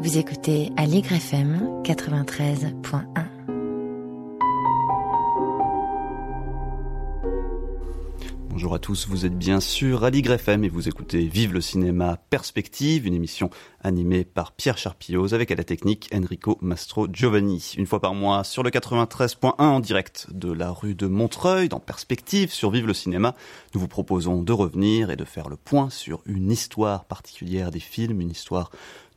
Vous écoutez Allegre FM 93.1. Bonjour à tous, vous êtes bien sûr à FM et vous écoutez Vive le cinéma Perspective, une émission animée par Pierre Charpilloz avec à la technique Enrico Mastro Giovanni. Une fois par mois sur le 93.1 en direct de la rue de Montreuil dans Perspective sur Vive le cinéma, nous vous proposons de revenir et de faire le point sur une histoire particulière des films, une histoire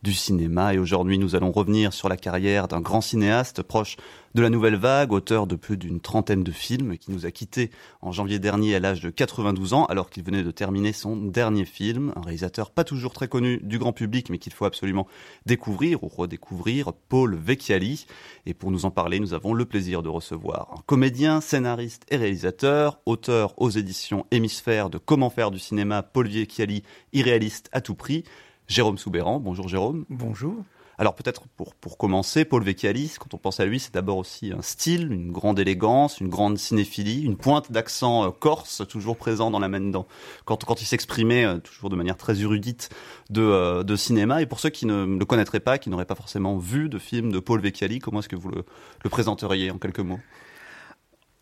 du cinéma. Et aujourd'hui, nous allons revenir sur la carrière d'un grand cinéaste proche de la nouvelle vague, auteur de plus d'une trentaine de films, qui nous a quittés en janvier dernier à l'âge de 92 ans, alors qu'il venait de terminer son dernier film. Un réalisateur pas toujours très connu du grand public, mais qu'il faut absolument découvrir ou redécouvrir, Paul Vecchiali. Et pour nous en parler, nous avons le plaisir de recevoir un comédien, scénariste et réalisateur, auteur aux éditions Hémisphère de Comment faire du cinéma, Paul Vecchiali, irréaliste à tout prix. Jérôme Soubéran. Bonjour Jérôme. Bonjour. Alors peut-être pour, pour commencer, Paul Vecchialis, quand on pense à lui, c'est d'abord aussi un style, une grande élégance, une grande cinéphilie, une pointe d'accent euh, corse toujours présent dans la main dedans. Quand, quand il s'exprimait euh, toujours de manière très érudite de, euh, de cinéma. Et pour ceux qui ne le connaîtraient pas, qui n'auraient pas forcément vu de film de Paul Vecchiali, comment est-ce que vous le, le présenteriez en quelques mots?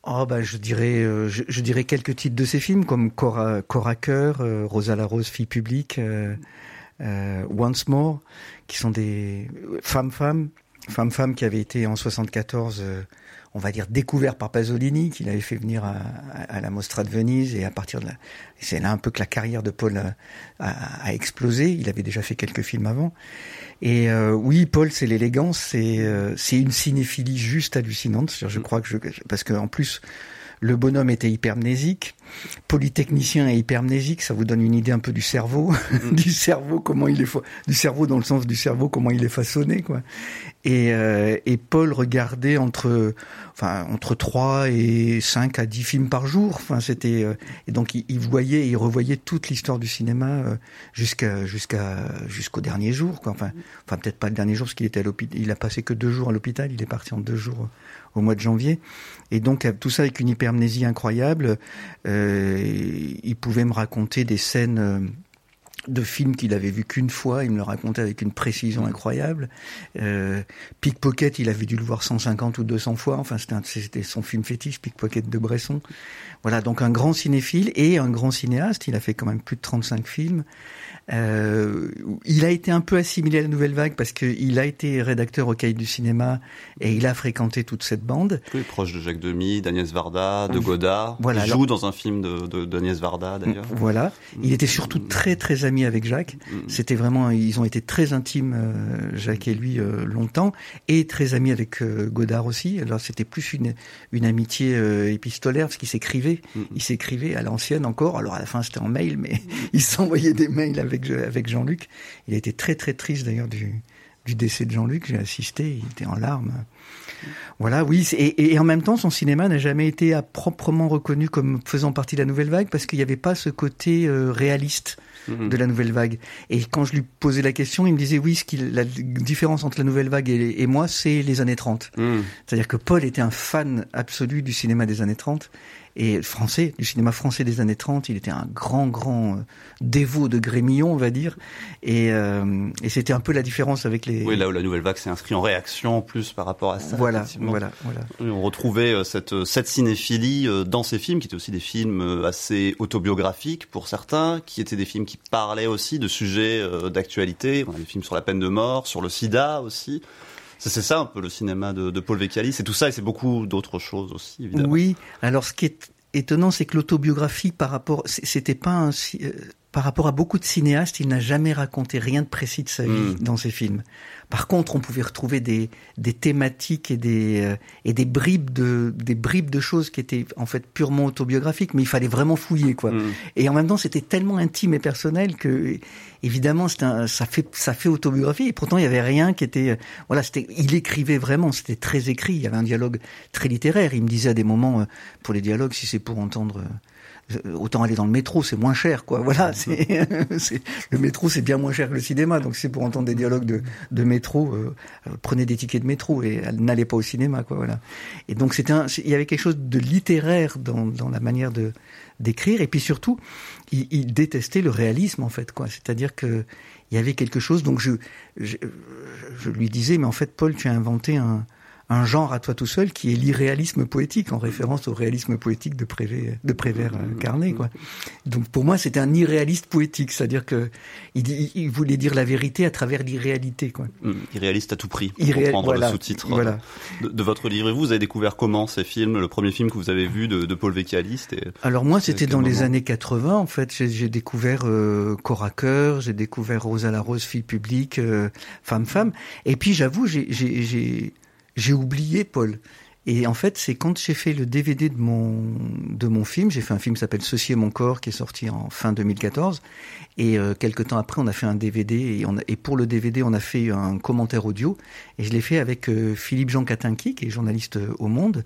Oh bah je dirais je, dirais quelques titres de ses films comme Cora, Cora Cœur, Rosa la Rose, fille publique, euh, Once More, qui sont des femmes-femmes, femmes-femmes qui avaient été en 74, euh, on va dire, découvertes par Pasolini, qu'il avait fait venir à, à, la Mostra de Venise, et à partir de là, c'est là un peu que la carrière de Paul a, a, explosé. Il avait déjà fait quelques films avant. Et euh, oui, Paul, c'est l'élégance, c'est euh, c'est une cinéphilie juste hallucinante. Je crois que je, parce que en plus le bonhomme était hypermnésique. Polytechnicien et hypermnésique, ça vous donne une idée un peu du cerveau, mm. du cerveau comment il est du cerveau dans le sens du cerveau comment il est façonné quoi. Et, euh, et Paul regardait entre enfin entre 3 et 5 à 10 films par jour. Enfin c'était euh, et donc il, voyait il revoyait toute l'histoire du cinéma euh, jusqu'à jusqu'à jusqu'au dernier jour quoi. Enfin enfin peut-être pas le dernier jour parce qu'il était à l'hôpital, il a passé que deux jours à l'hôpital, il est parti en deux jours au mois de janvier. Et donc tout ça avec une hypermnésie incroyable. Euh, il pouvait me raconter des scènes euh, de films qu'il avait vu qu'une fois, il me le racontait avec une précision incroyable. Euh, Pickpocket, il avait dû le voir 150 ou 200 fois. Enfin, c'était son film fétiche, Pickpocket de Bresson. Voilà, donc un grand cinéphile et un grand cinéaste. Il a fait quand même plus de 35 films. Euh, il a été un peu assimilé à la nouvelle vague parce qu'il a été rédacteur au Cahier du cinéma et il a fréquenté toute cette bande. Oui, proche de Jacques Demy, d'Agnès Varda, de Godard. Voilà, il joue dans un film de d'Agnès Varda d'ailleurs. Voilà. Il était surtout très très ami avec Jacques. Mm. C'était vraiment, ils ont été très intimes, euh, Jacques et lui, euh, longtemps, et très amis avec Godard aussi. Alors c'était plus une une amitié épistolaire parce qu'ils s'écrivaient, mm. ils s'écrivaient à l'ancienne encore. Alors à la fin c'était en mail, mais mm. ils s'envoyaient des mails avec avec, Jean-Luc. Il a été très très triste d'ailleurs du, décès de Jean-Luc. J'ai assisté, il était en larmes. Voilà, oui. Et, et, en même temps, son cinéma n'a jamais été à proprement reconnu comme faisant partie de la nouvelle vague parce qu'il n'y avait pas ce côté euh, réaliste de la nouvelle vague. Et quand je lui posais la question, il me disait oui, ce la différence entre la nouvelle vague et, et moi, c'est les années 30. Mhm. C'est-à-dire que Paul était un fan absolu du cinéma des années 30 et français, du cinéma français des années 30. Il était un grand, grand euh, dévot de Grémillon, on va dire. Et, euh, et c'était un peu la différence avec les... Oui, là où la Nouvelle Vague s'est inscrite en réaction en plus par rapport à ça. Voilà, voilà, voilà. On retrouvait euh, cette, cette cinéphilie dans ces films, qui étaient aussi des films assez autobiographiques pour certains, qui étaient des films qui parlaient aussi de sujets d'actualité. On a des films sur la peine de mort, sur le sida aussi. C'est ça un peu le cinéma de, de Paul Vecchiali, c'est tout ça et c'est beaucoup d'autres choses aussi, évidemment. Oui, alors ce qui est étonnant, c'est que l'autobiographie par rapport, c'était pas un, euh, par rapport à beaucoup de cinéastes, il n'a jamais raconté rien de précis de sa vie hmm. dans ses films. Par contre, on pouvait retrouver des, des thématiques et des, euh, et des bribes de, des bribes de choses qui étaient en fait purement autobiographiques, mais il fallait vraiment fouiller, quoi. Mm. Et en même temps, c'était tellement intime et personnel que, évidemment, un, ça fait, ça fait autobiographie. Et pourtant, il y avait rien qui était, euh, voilà, c'était, il écrivait vraiment, c'était très écrit. Il y avait un dialogue très littéraire. Il me disait à des moments, euh, pour les dialogues, si c'est pour entendre autant aller dans le métro, c'est moins cher, quoi. Voilà, le métro, c'est bien moins cher que le cinéma. Donc, c'est pour entendre des dialogues de, de métro, euh, euh, prenez des tickets de métro et n'allez pas au cinéma, quoi. Voilà. Et donc, c'était, il y avait quelque chose de littéraire dans, dans la manière de d'écrire. Et puis surtout, il, il, détestait le réalisme, en fait, quoi. C'est-à-dire que il y avait quelque chose. Donc, je, je, je lui disais, mais en fait, Paul, tu as inventé un un genre à toi tout seul qui est l'irréalisme poétique, en référence au réalisme poétique de Prévert, de Prévert euh, Carnet, quoi. Donc pour moi, c'était un irréaliste poétique, c'est-à-dire que il, il, voulait dire la vérité à travers l'irréalité, quoi. Mmh, irréaliste à tout prix. Pour Irréal... prendre le sous-titre euh, voilà. de, de, votre livre. Et vous, vous avez découvert comment ces films Le premier film que vous avez vu de, de Paul Vecchiali, Alors moi, c'était dans les années 80. En fait, j'ai découvert euh, Corps à cœur, j'ai découvert Rosa la Rose, fille publique, euh, femme femme. Et puis j'avoue, j'ai j'ai oublié Paul. Et en fait, c'est quand j'ai fait le DVD de mon de mon film, j'ai fait un film qui s'appelle Ceci est mon corps, qui est sorti en fin 2014. Et euh, quelques temps après, on a fait un DVD et, pour le DVD, on a fait un commentaire audio. Et je l'ai fait avec euh, Philippe Jean Katinki, qui est journaliste euh, au Monde.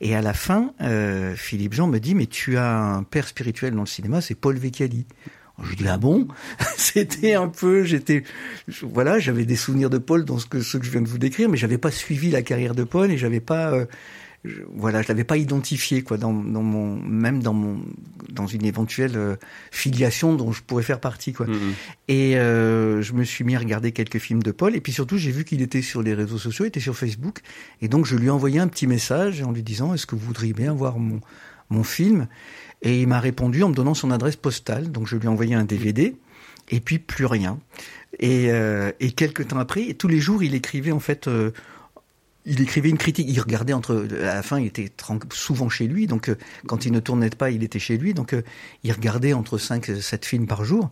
Et à la fin, euh, Philippe Jean me dit mais tu as un père spirituel dans le cinéma, c'est Paul Vecchiali. Je dis ah bon? C'était un peu, j'étais, voilà, j'avais des souvenirs de Paul dans ce que ce que je viens de vous décrire, mais j'avais pas suivi la carrière de Paul et j'avais pas, euh, je, voilà, je l'avais pas identifié quoi dans, dans mon, même dans mon, dans une éventuelle euh, filiation dont je pourrais faire partie quoi. Mm-hmm. Et euh, je me suis mis à regarder quelques films de Paul et puis surtout j'ai vu qu'il était sur les réseaux sociaux, il était sur Facebook et donc je lui ai envoyé un petit message en lui disant est-ce que vous voudriez bien voir mon mon film? Et il m'a répondu en me donnant son adresse postale. Donc je lui ai envoyé un DVD et puis plus rien. Et, euh, et quelques temps après, tous les jours, il écrivait en fait. Euh, il écrivait une critique. Il regardait entre. À la fin, il était souvent chez lui. Donc, euh, quand il ne tournait pas, il était chez lui. Donc, euh, il regardait entre 5 et 7 films par jour.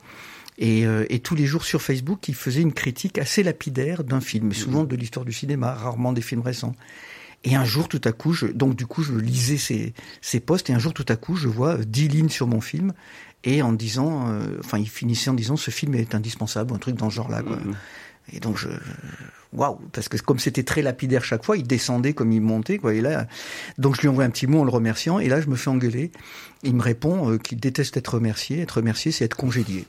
Et, euh, et, tous les jours sur Facebook, il faisait une critique assez lapidaire d'un film, souvent de l'histoire du cinéma, rarement des films récents. Et un jour, tout à coup, je, donc du coup, je lisais ces, ces posts, et un jour, tout à coup, je vois euh, dix lignes sur mon film, et en disant, euh, enfin, il finissait en disant, ce film est indispensable, un truc dans ce genre-là, quoi. Mm-hmm. Et donc, je, waouh, parce que comme c'était très lapidaire chaque fois, il descendait comme il montait, quoi. Et là, donc je lui envoie un petit mot en le remerciant, et là, je me fais engueuler. Il me répond euh, qu'il déteste être remercié. Être remercié, c'est être congédié.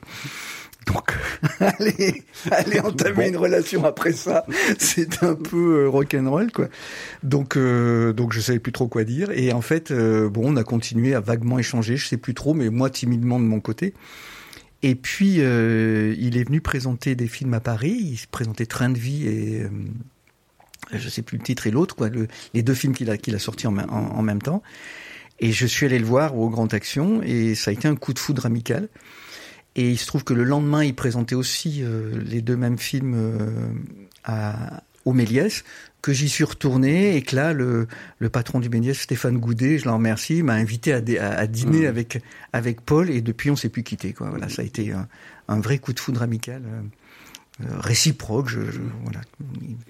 Donc, aller, aller entamer une relation après ça, c'est un peu euh, rock'n'roll, quoi. Donc, euh, donc je savais plus trop quoi dire. Et en fait, euh, bon, on a continué à vaguement échanger, je sais plus trop, mais moi timidement de mon côté. Et puis, euh, il est venu présenter des films à Paris. Il se présentait Train de vie et euh, je sais plus le titre et l'autre, quoi. Le, les deux films qu'il a qu'il a sortis en, en, en même temps. Et je suis allé le voir au Grand Action et ça a été un coup de foudre amical. Et il se trouve que le lendemain, il présentait aussi euh, les deux mêmes films euh, à, au Méliès, que j'y suis retourné et que là, le, le patron du Méliès, Stéphane Goudet, je le remercie, m'a invité à, à, à dîner mmh. avec, avec Paul et depuis, on s'est plus quitté. Quoi. Voilà, ça a été un, un vrai coup de foudre amical. Euh. Euh, réciproque. Je, je, voilà.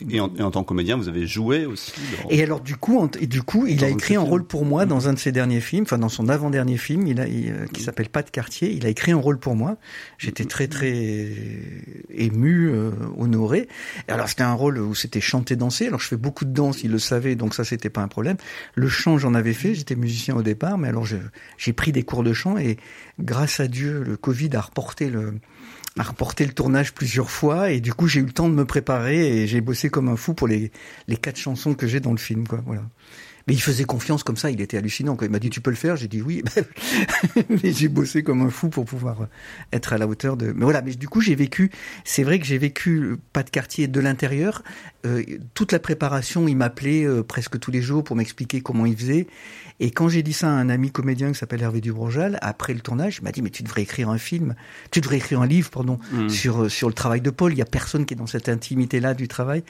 Et en, et en, tant que comédien, vous avez joué aussi. Dans... Et alors du coup, en, et du coup, il dans a écrit un rôle pour moi dans un de ses derniers films, enfin dans son avant-dernier film, il a, il, euh, qui s'appelle Pas de quartier. Il a écrit un rôle pour moi. J'étais très très ému, euh, honoré. Et alors c'était un rôle où c'était chanter, danser. Alors je fais beaucoup de danse, il le savait, donc ça c'était pas un problème. Le chant, j'en avais fait. J'étais musicien au départ, mais alors j'ai pris des cours de chant et grâce à Dieu, le Covid a reporté le a reporté le tournage plusieurs fois et du coup j'ai eu le temps de me préparer et j'ai bossé comme un fou pour les les quatre chansons que j'ai dans le film quoi. Voilà mais il faisait confiance comme ça, il était hallucinant. Quand il m'a dit tu peux le faire, j'ai dit oui. mais j'ai bossé comme un fou pour pouvoir être à la hauteur de. Mais voilà, mais du coup j'ai vécu. C'est vrai que j'ai vécu pas de quartier de l'intérieur. Euh, toute la préparation, il m'appelait euh, presque tous les jours pour m'expliquer comment il faisait. Et quand j'ai dit ça à un ami comédien qui s'appelle Hervé Dubrojal, après le tournage, il m'a dit mais tu devrais écrire un film, tu devrais écrire un livre, pardon, mmh. sur euh, sur le travail de Paul. Il y a personne qui est dans cette intimité là du travail.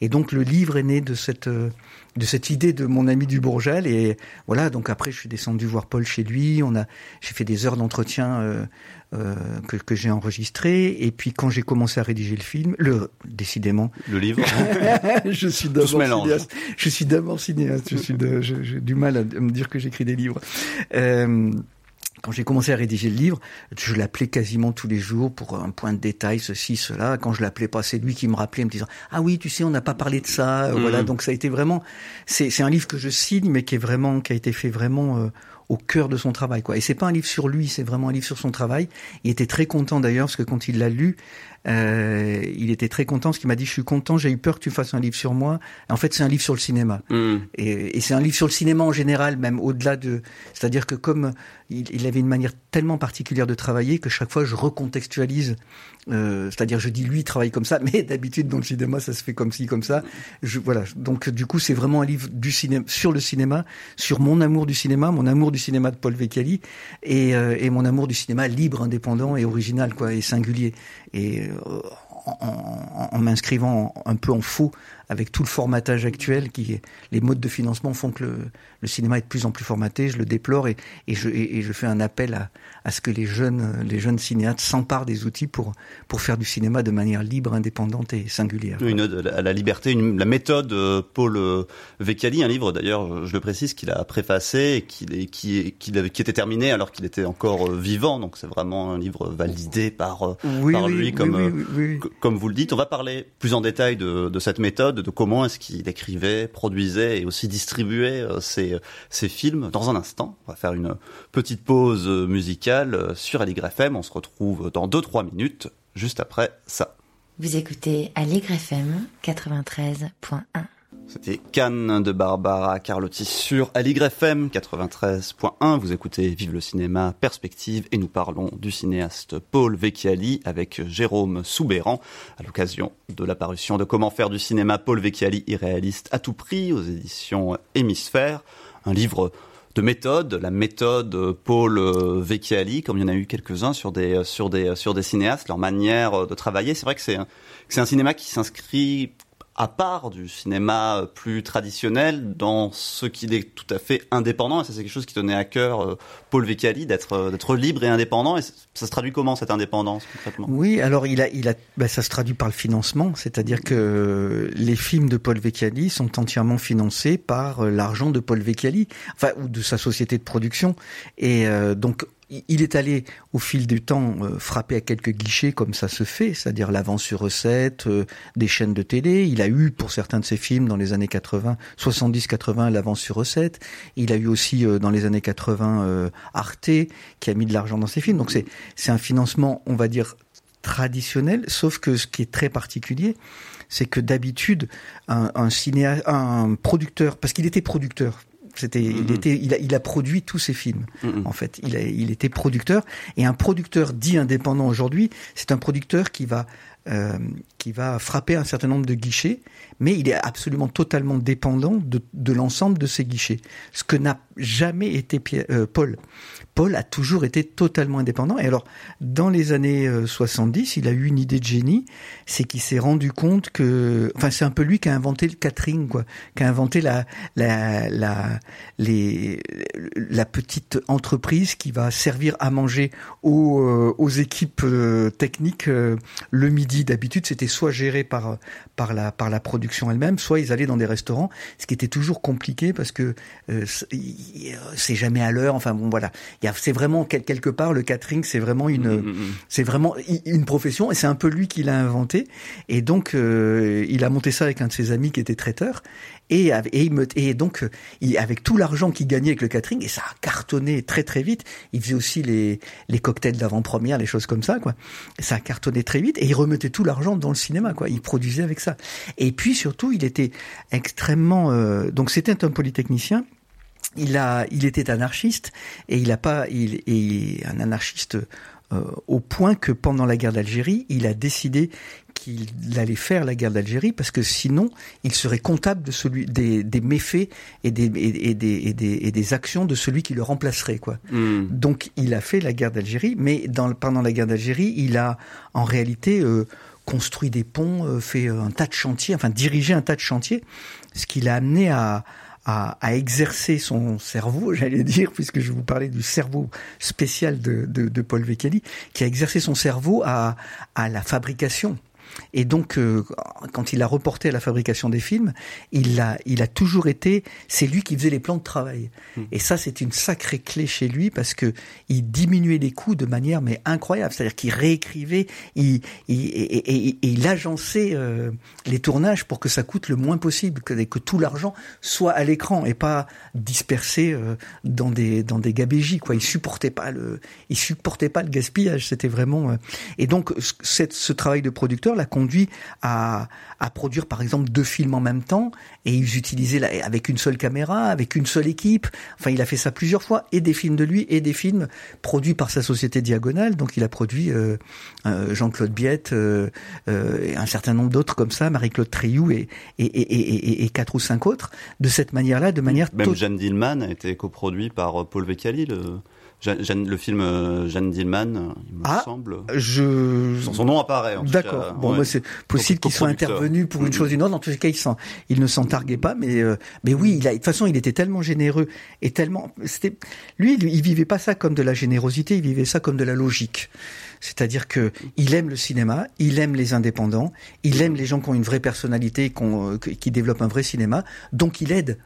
Et donc le livre est né de cette euh, de cette idée de mon ami du Bourgel et voilà donc après je suis descendu voir Paul chez lui on a j'ai fait des heures d'entretien euh, euh, que, que j'ai enregistré et puis quand j'ai commencé à rédiger le film le décidément. Le livre je suis d'abord cinéaste. Je suis d'abord cinéaste. Je suis de, j'ai du mal à me dire que j'écris des livres. Euh, quand j'ai commencé à rédiger le livre, je l'appelais quasiment tous les jours pour un point de détail, ceci, cela. Quand je l'appelais pas, c'est lui qui me rappelait en me disant ah oui, tu sais, on n'a pas parlé de ça. Mmh. Voilà, donc ça a été vraiment. C'est c'est un livre que je signe, mais qui est vraiment qui a été fait vraiment euh, au cœur de son travail. Quoi. Et c'est pas un livre sur lui, c'est vraiment un livre sur son travail. Il était très content d'ailleurs parce que quand il l'a lu, euh, il était très content parce qu'il m'a dit je suis content, j'ai eu peur que tu fasses un livre sur moi. En fait, c'est un livre sur le cinéma. Mm. Et, et c'est un livre sur le cinéma en général, même au-delà de. C'est-à-dire que comme il, il, avait une manière tellement particulière de travailler que chaque fois je recontextualise. Euh, c'est-à-dire je dis lui il travaille comme ça, mais d'habitude dans le cinéma ça se fait comme ci comme ça. Je, voilà. Donc du coup c'est vraiment un livre du cinéma sur le cinéma, sur mon amour du cinéma, mon amour du cinéma de Paul Vecchiali et, euh, et mon amour du cinéma libre, indépendant et original quoi et singulier. Et euh, en, en, m'inscrivant un peu en faux avec tout le formatage actuel, qui les modes de financement font que le, le cinéma est de plus en plus formaté. Je le déplore et, et, je, et, je, fais un appel à, à, ce que les jeunes, les jeunes cinéastes s'emparent des outils pour, pour faire du cinéma de manière libre, indépendante et singulière. Une ode à la liberté, une, la méthode euh, Paul euh, Vecchiali, un livre d'ailleurs, je le précise, qu'il a préfacé et qui, qui, qui, qui était terminé alors qu'il était encore vivant. Donc c'est vraiment un livre validé par, oui, par oui, lui, comme, comme vous le dites. On va parler plus en détail de, de cette méthode, de comment est-ce qu'il écrivait, produisait et aussi distribuait ses, ses films dans un instant. On va faire une petite pause musicale sur Aligre FM. On se retrouve dans 2-3 minutes, juste après ça. Vous écoutez Aligre FM 93.1. C'était Cannes de Barbara Carlotti sur Aligre FM 93.1. Vous écoutez Vive le cinéma Perspective et nous parlons du cinéaste Paul Vecchiali avec Jérôme Soubéran à l'occasion de l'apparition de Comment faire du cinéma Paul Vecchiali irréaliste à tout prix aux éditions Hémisphère. Un livre de méthode, la méthode Paul Vecchiali, comme il y en a eu quelques-uns sur des, sur des, sur des cinéastes, leur manière de travailler. C'est vrai que c'est un cinéma qui s'inscrit à part du cinéma plus traditionnel dans ce qu'il est tout à fait indépendant. Et ça c'est quelque chose qui tenait à cœur euh, Paul Vecchiali d'être euh, d'être libre et indépendant. Et ça se traduit comment cette indépendance concrètement? Oui, alors il a il a bah, ça se traduit par le financement, c'est-à-dire que les films de Paul Vecchiali sont entièrement financés par euh, l'argent de Paul Vecchiali, enfin ou de sa société de production. Et donc il est allé au fil du temps euh, frapper à quelques guichets comme ça se fait, c'est-à-dire l'avance sur recette euh, des chaînes de télé. Il a eu pour certains de ses films dans les années 80, 70-80 l'avance sur recette. Il a eu aussi euh, dans les années 80 Arte qui a mis de l'argent dans ses films. Donc c'est c'est un financement, on va dire traditionnel, sauf que ce qui est très particulier, c'est que d'habitude un, cinéaste, un producteur, parce qu'il était producteur c'était, il mm-hmm. était, il a, il a produit tous ses films. Mm-hmm. En fait, il a, il était producteur. Et un producteur dit indépendant aujourd'hui, c'est un producteur qui va, euh, qui va frapper un certain nombre de guichets, mais il est absolument totalement dépendant de, de l'ensemble de ces guichets. Ce que n'a jamais été Pierre, euh, Paul. Paul a toujours été totalement indépendant. Et alors, dans les années 70, euh, il a eu une idée de génie, c'est qu'il s'est rendu compte que, enfin, c'est un peu lui qui a inventé le catering, quoi, qui a inventé la, la, la, les, la petite entreprise qui va servir à manger aux, euh, aux équipes euh, techniques le midi. D'habitude, c'était soit géré par, par la, par la production elle-même, soit ils allaient dans des restaurants, ce qui était toujours compliqué parce que c'est jamais à l'heure. Enfin bon, voilà c'est vraiment quelque part le catering, c'est vraiment une, mm, mm, mm. c'est vraiment une profession et c'est un peu lui qui l'a inventé. Et donc euh, il a monté ça avec un de ses amis qui était traiteur et, et, et donc avec tout l'argent qu'il gagnait avec le catering et ça a cartonné très très vite. Il faisait aussi les les cocktails d'avant-première, les choses comme ça quoi. ça a cartonné très vite et il remettait tout l'argent dans le cinéma quoi. Il produisait avec ça. Et puis surtout il était extrêmement euh, donc c'était un polytechnicien il a, il était anarchiste et il a pas, il est un anarchiste euh, au point que pendant la guerre d'Algérie, il a décidé qu'il allait faire la guerre d'Algérie parce que sinon, il serait comptable de celui des, des méfaits et des, et, des, et, des, et des actions de celui qui le remplacerait, quoi. Hmm. Donc, il a fait la guerre d'Algérie, mais dans, pendant la guerre d'Algérie, il a en réalité euh, construit des ponts, euh, fait un tas de chantiers, enfin dirigé un tas de chantiers, ce qui l'a amené à à, à, exercer son cerveau, j'allais dire, puisque je vous parlais du cerveau spécial de, Paul Vecchiali, qui a exercé son cerveau à la fabrication. Et donc quand il a reporté à la fabrication des films, il a il a toujours été c'est lui qui faisait les plans de travail. Mmh. Et ça c'est une sacrée clé chez lui parce que il diminuait les coûts de manière mais incroyable, c'est-à-dire qu'il réécrivait, il, il, et, et, il agençait les tournages pour que ça coûte le moins possible, que, que tout l'argent soit à l'écran et pas dispersé dans des dans des gabégies quoi. Il supportait pas le il supportait pas le gaspillage. C'était vraiment euh, et donc cette, ce travail de producteur l'a conduit à, à produire par exemple deux films en même temps et ils utilisaient avec une seule caméra, avec une seule équipe. Enfin, il a fait ça plusieurs fois et des films de lui et des films produits par sa société Diagonale. Donc, il a produit euh, euh, Jean-Claude Biette, euh, euh, un certain nombre d'autres comme ça, Marie-Claude Triou et, et, et, et, quatre ou cinq autres. De cette manière-là, de manière même Jeanne Dillman a été coproduit par Paul Vecchiali. Le le film euh, Jeanne Dillman, il me ah, semble. Je... Son, nom apparaît. D'accord. Bon, c'est possible qu'il soit intervenu pour une chose ou une autre. En tout cas, il, il ne s'en targuait pas. Mais, euh, mais oui, il a, de toute façon, il était tellement généreux et tellement. C'était lui, il, vivait pas ça comme de la générosité. Il vivait ça comme de la logique. C'est-à-dire que il aime le cinéma, il aime les indépendants, il aime les gens qui ont une vraie personnalité, qui, qui développent un vrai cinéma. Donc, il aide.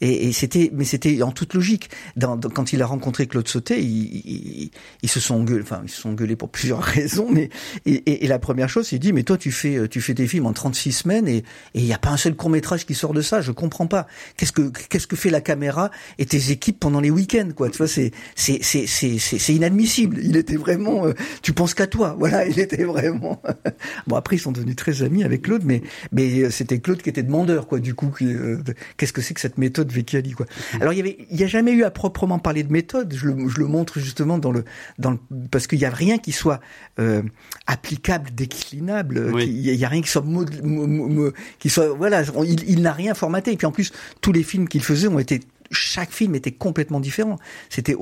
Et, et c'était, mais c'était en toute logique. Dans, quand il a rencontré Claude Sauté, ils, ils, se sont engueulés, enfin ils se sont engueulés pour plusieurs raisons. Mais et, et, la première chose, il dit mais toi tu fais tu fais tes films en 36 semaines et il n'y a pas un seul court métrage qui sort de ça. Je comprends pas. Qu'est-ce que qu'est-ce que fait la caméra et tes équipes pendant les week-ends quoi? Tu vois c'est c'est c'est c'est c'est inadmissible. Il était vraiment. Euh, tu penses qu'à toi. Voilà, il était vraiment. bon après ils sont devenus très amis avec Claude, mais mais euh, c'était Claude qui était demandeur quoi. Du coup, euh, qu'est-ce que c'est que cette méthode quoi. Alors il y avait, il y a jamais eu à proprement parler de méthode. Je le, je le montre justement dans le, dans le, parce qu'il y a rien qui soit euh, applicable, déclinable. Il y, a rien qui soit, qui soit, voilà, il, il n'a rien formaté. Et puis en plus, tous les films qu'il faisait ont été chaque film était complètement différent. C'était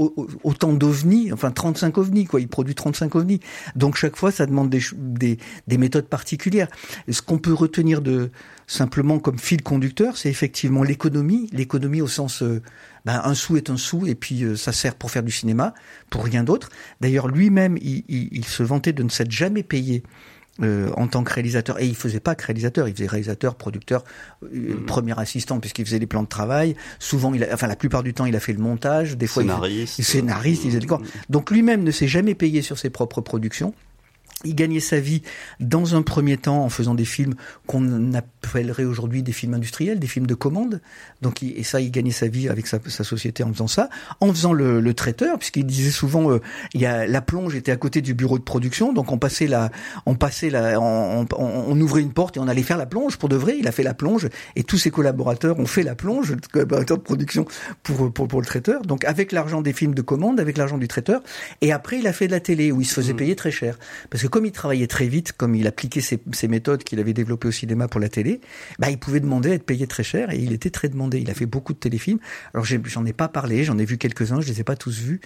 autant d'ovnis, enfin 35 ovnis, quoi. Il produit 35 ovnis. Donc chaque fois, ça demande des, des, des méthodes particulières. Ce qu'on peut retenir de simplement comme fil conducteur, c'est effectivement l'économie. L'économie au sens, euh, ben, un sou est un sou, et puis euh, ça sert pour faire du cinéma, pour rien d'autre. D'ailleurs, lui-même, il, il, il se vantait de ne s'être jamais payé euh, en tant que réalisateur. Et il faisait pas que réalisateur, il faisait réalisateur, producteur, euh, mm. premier assistant puisqu'il faisait les plans de travail. Souvent, il a, enfin la plupart du temps, il a fait le montage. Des fois, scénariste, il, scénariste, il faisait des Donc lui-même ne s'est jamais payé sur ses propres productions. Il gagnait sa vie dans un premier temps en faisant des films qu'on appellerait aujourd'hui des films industriels, des films de commande. Donc, et ça, il gagnait sa vie avec sa, société en faisant ça, en faisant le, le traiteur, puisqu'il disait souvent, euh, il y a la plonge était à côté du bureau de production, donc on passait la, on passait la, on, on, on, ouvrait une porte et on allait faire la plonge pour de vrai. Il a fait la plonge et tous ses collaborateurs ont fait la plonge, collaborateurs de production pour, pour pour le traiteur. Donc avec l'argent des films de commande, avec l'argent du traiteur, et après il a fait de la télé où il se faisait mmh. payer très cher, parce que comme il travaillait très vite, comme il appliquait ces, méthodes qu'il avait développées au cinéma pour la télé, bah, il pouvait demander à être payé très cher et il était très demandé. Il a fait beaucoup de téléfilms. Alors j'en ai, pas parlé, j'en ai vu quelques-uns, je les ai pas tous vus.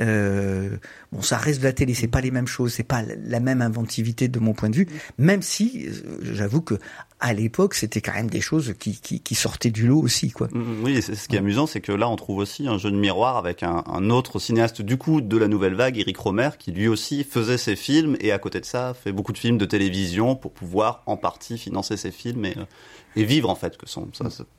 Euh, bon, ça reste de la télé, c'est pas les mêmes choses, c'est pas la même inventivité de mon point de vue. Même si, euh, j'avoue que à l'époque, c'était quand même des choses qui, qui, qui, sortaient du lot aussi, quoi. Mm, mm, oui, c'est ce qui est amusant, c'est que là, on trouve aussi un jeu de miroir avec un, un, autre cinéaste du coup de la nouvelle vague, Eric Romer, qui lui aussi faisait ses films et à côté de ça, fait beaucoup de films de télévision pour pouvoir en partie financer ses films et, euh, et vivre en fait que son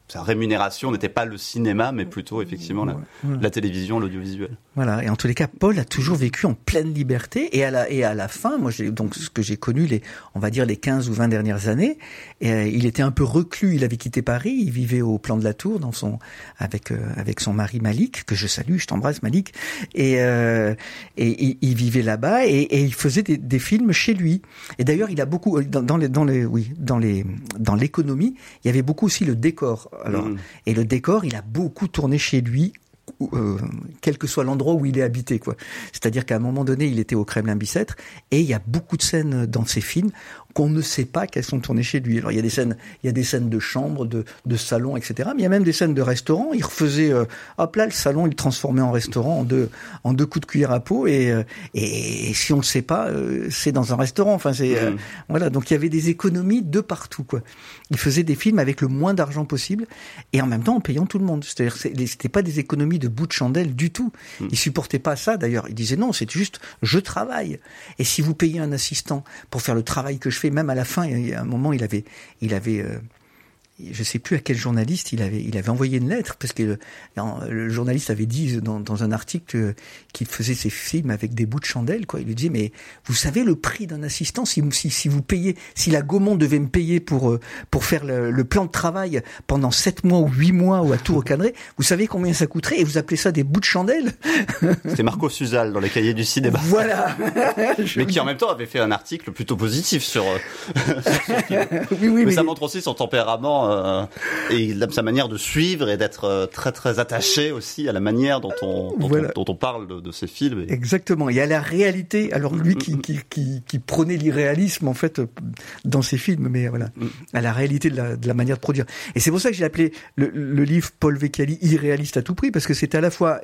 sa, rémunération n'était pas le cinéma mais plutôt effectivement la, la télévision l'audiovisuel. Voilà. Et en tous les cas Paul a toujours vécu en pleine liberté. Et à la et à la fin moi j'ai donc ce que j'ai connu les on va dire les 15 ou 20 dernières années et, euh, il était un peu reclus. Il avait quitté Paris. Il vivait au plan de la Tour dans son avec euh, avec son mari Malik que je salue je t'embrasse Malik. Et euh, et il, vivait là-bas et, et, il faisait des, des, films chez lui. Et d'ailleurs il a beaucoup dans, dans les dans les oui dans les dans l'économie il y avait beaucoup aussi le décor. Alors, mm. et le décor, il a beaucoup tourné chez lui euh, quel que soit l'endroit où il est habité quoi. C'est-à-dire qu'à un moment donné, il était au Kremlin Bicêtre et il y a beaucoup de scènes dans ses films qu'on ne sait pas qu'elles sont tournées chez lui. Alors il y a des scènes, il y a des scènes de chambre, de, de salon, etc. Mais il y a même des scènes de restaurant. Il refaisait, euh, hop là, le salon, il transformait en restaurant en deux, en deux coups de cuillère à peau. Et, euh, et si on le sait pas, euh, c'est dans un restaurant. Enfin, c'est mmh. voilà. Donc il y avait des économies de partout, quoi. Il faisait des films avec le moins d'argent possible et en même temps en payant tout le monde. C'est-à-dire, c'était pas des économies de bout de chandelle du tout. Mmh. Il supportait pas ça. D'ailleurs, il disait non, c'est juste, je travaille. Et si vous payez un assistant pour faire le travail que je même à la fin, a un moment, il avait, il avait, euh, je sais plus à quel journaliste il avait, il avait envoyé une lettre parce que le, le journaliste avait dit dans, dans un article qu'il faisait ses films avec des bouts de chandelle. Quoi. Il lui dit mais vous savez le prix d'un assistant si, si, si, vous payez, si la Gaumont devait me payer pour euh, pour faire le, le plan de travail pendant sept mois ou huit mois ou à tout recadrer, vous savez combien ça coûterait et vous appelez ça des bouts de chandelle? C'était Marco Suzal dans les cahiers du cinéma. Voilà. mais qui en même temps avait fait un article plutôt positif sur. Euh, oui, oui, mais, mais ça montre aussi son tempérament euh, et sa manière de suivre et d'être euh, très très attaché aussi à la manière dont on dont, Voilà. on, dont on parle de, de ces films. Exactement. Il y a la réalité. Alors lui qui, qui, qui, qui prenait l'irréalisme en fait euh, dans ses films, mais voilà, à la réalité de la, de la manière de produire. Et c'est pour ça que j'ai appelé le, le livre Paul Vecchiali irréaliste à tout prix parce que c'est à la fois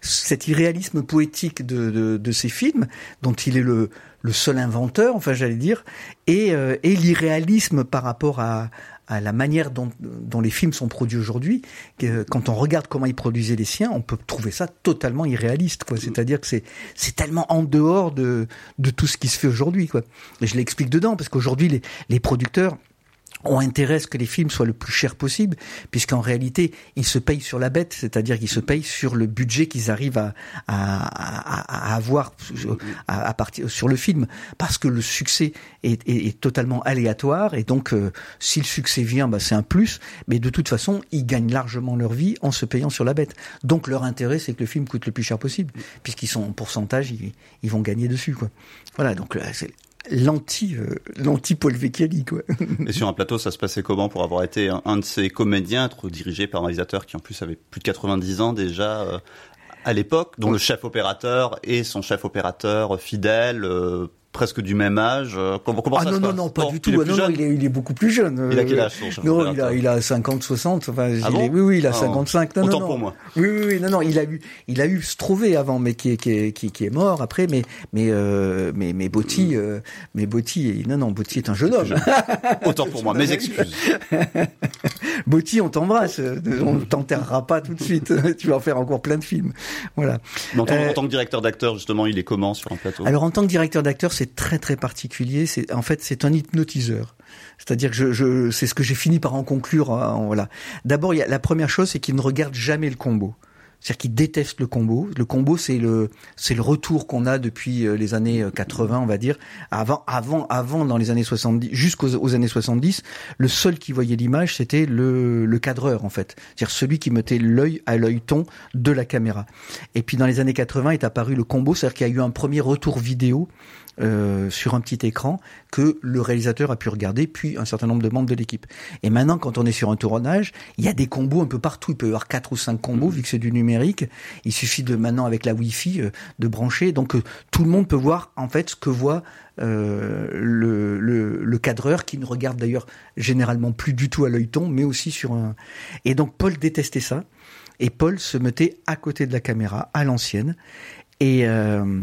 cet irréalisme poétique de, de, de ses films dont il est le le seul inventeur, enfin j'allais dire, et, euh, et l'irréalisme par rapport à, à la manière dont, les films sont produits aujourd'hui. Quand on regarde comment il produisait les siens, on peut trouver ça totalement irréaliste. quoi. C'est-à-dire que c'est tellement en dehors de, tout ce qui se fait aujourd'hui. quoi. Et je l'explique dedans, parce qu'aujourd'hui, les producteurs ont intérêt à ce que les films soient le plus cher possible, puisqu'en réalité, ils se payent sur la bête, c'est-à-dire qu'ils se payent sur le budget qu'ils arrivent à, à, avoir à, partir sur le film, parce que le succès est, est, totalement aléatoire, et donc euh, si le succès vient, bah, c'est un plus, mais de toute façon, ils gagnent largement leur vie en se payant sur la bête. Donc leur intérêt, c'est que le film coûte le plus cher possible, puisqu'ils sont en pourcentage, ils, ils vont gagner dessus, quoi. Voilà, donc là, c'est l'anti euh, l'anti Paul Vecchiali quoi. Et sur un plateau, ça se passait comment pour avoir été un, un de ces comédiens, être dirigé par un réalisateur qui en plus avait plus de 90 ans déjà euh, à l'époque, dont le chef opérateur et son chef opérateur fidèle, euh, presque du même âge. euh, Comment, comment Ah ça non se non passe non pas du il tout. est Ah, plus non non, il est il est beaucoup plus jeune. Il a Euh, quel âge son Non, il a il a 50 60 enfin il Ah est- oui oui, il a Ah, 55 non autant non, non. pour moi. Oui, oui, oui, non, non, il a eu, il a eu Strové avant, mais qui est, qui est, qui, qui est mort après, mais, mais, euh, mais, mais Botti, euh, mais Botti, non, non, Botti est un jeune homme. Autant pour moi, mes excuses. Botti, on t'embrasse, on ne t'enterrera pas tout de suite. tu vas en faire encore plein de films. Voilà. Mais en, tant, Euh, en tant que directeur d'acteur, justement, il est comment sur un plateau? Alors en tant que directeur d'acteur, c'est très très particulier. C'est en fait c'est un hypnotiseur. C'est-à-dire que je, c'est ce que j'ai fini par en conclure. hein, voilà. D'abord, la première chose, c'est qu'il ne regarde jamais le combo. C'est-à-dire qu'il déteste le combo. Le combo, c'est le c'est le retour qu'on a depuis euh, les années euh, 80, on va dire. Avant avant avant dans les années 70 jusqu'aux aux années 70, le seul qui voyait l'image, c'était le le cadreur en fait. C'est-à-dire celui qui mettait l'œil à l'œilleton de la caméra. Et puis dans les années 80 est apparu le combo, c'est-à-dire qu'il y a eu un premier retour vidéo euh, sur un petit écran que le réalisateur a pu regarder, puis un certain nombre de membres de l'équipe. Et maintenant, quand on est sur un tournage, il y a des combos un peu partout. Il peut y avoir quatre ou cinq combos, vu que c'est du numérique. Il suffit de maintenant, avec la Wi-Fi, euh, de brancher. Donc, euh, tout le monde peut voir, en fait, ce que voit euh, le, le, le cadreur, qui ne regarde d'ailleurs généralement plus du tout à l'œilleton, mais aussi sur un... Et donc, Paul détestait ça. Et Paul se mettait à côté de la caméra, à l'ancienne. Et... Euh,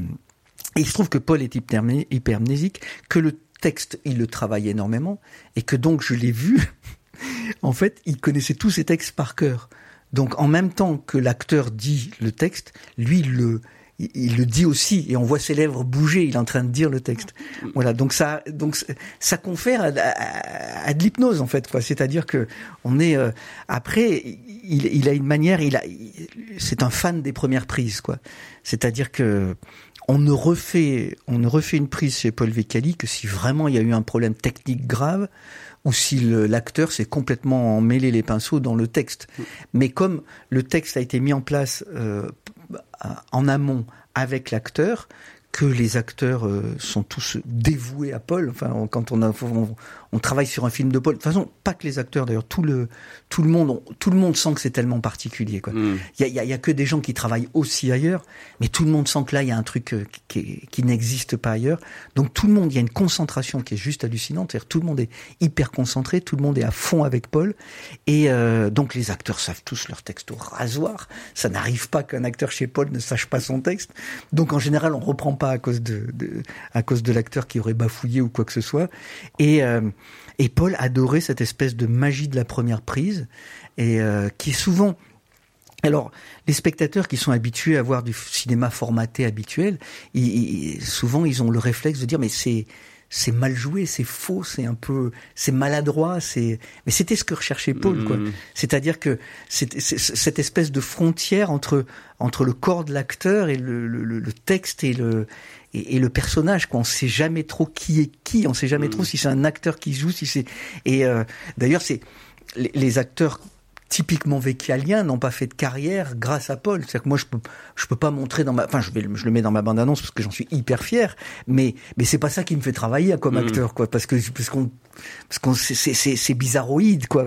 et il se trouve que Paul est hypermné- hypermnésique, que le texte, il le travaille énormément, et que donc je l'ai vu, en fait, il connaissait tous ses textes par cœur. Donc en même temps que l'acteur dit le texte, lui, il le, dit aussi, et on voit ses lèvres bouger, il est en train de dire le texte. Voilà, donc ça, donc ça confère à, de l'hypnose en fait, quoi. C'est-à-dire que on est euh, après, il, il a une manière, il a, c'est un fan des premières prises, quoi. C'est-à-dire que on ne refait, on ne refait une prise chez Paul Vecchiali que si vraiment il y a eu un problème technique grave ou si l'acteur s'est complètement emmêlé les pinceaux dans le texte. Mais comme le texte a été mis en place euh, en amont avec l'acteur, que les acteurs euh, sont tous dévoués à Paul. Enfin, on- quand on, a, on, on travaille sur un film de Paul, de toute façon, pas que les acteurs d'ailleurs, tout le tout le monde, on- tout le monde sent que c'est tellement particulier. Quoi. Mm. Il y a, il y a- il y a que des gens qui travaillent aussi ailleurs, mais tout le monde sent que là, il y a un truc euh, qui, qui n'existe pas ailleurs. Donc tout le monde, il y a une concentration qui est juste hallucinante. C'est-à-dire tout le monde est hyper concentré, tout le monde est à fond avec Paul, et euh, donc les acteurs savent tous leur texte au rasoir. Ça n'arrive pas qu'un acteur chez Paul ne sache pas son texte. Donc en général, on reprend pas à cause de, à cause de l'acteur qui aurait bafouillé ou quoi que ce soit. Et euh, et Paul adorait cette espèce de magie de la première prise et euh, qui est souvent alors, les spectateurs qui sont habitués à voir du cinéma formaté habituel, souvent ils ont le réflexe de dire mais c'est c'est mal joué, c'est faux, c'est un peu, c'est maladroit, c'est. Mais c'était ce que recherchait Paul, quoi. Mhm. C'est-à-dire que c'est c'est- cette espèce de frontière entre entre le corps de l'acteur et le, le, le- texte et le et, et le personnage. Quoi. On sait jamais trop qui est qui. On sait jamais trop si c'est un acteur qui joue, si c'est. Et euh, d'ailleurs, c'est les, les acteurs typiquement véquialiens n'ont pas fait de carrière grâce à Paul. C'est-à-dire que moi, je peux, je peux pas montrer dans ma, enfin, je vais, je le mets dans ma bande-annonce parce que j'en suis hyper fier. Mais, mais c'est pas ça qui me fait travailler comme Mhm. acteur, quoi, parce que, parce qu'on, parce qu'on, c'est, c'est, c'est, c'est bizarroïde, quoi,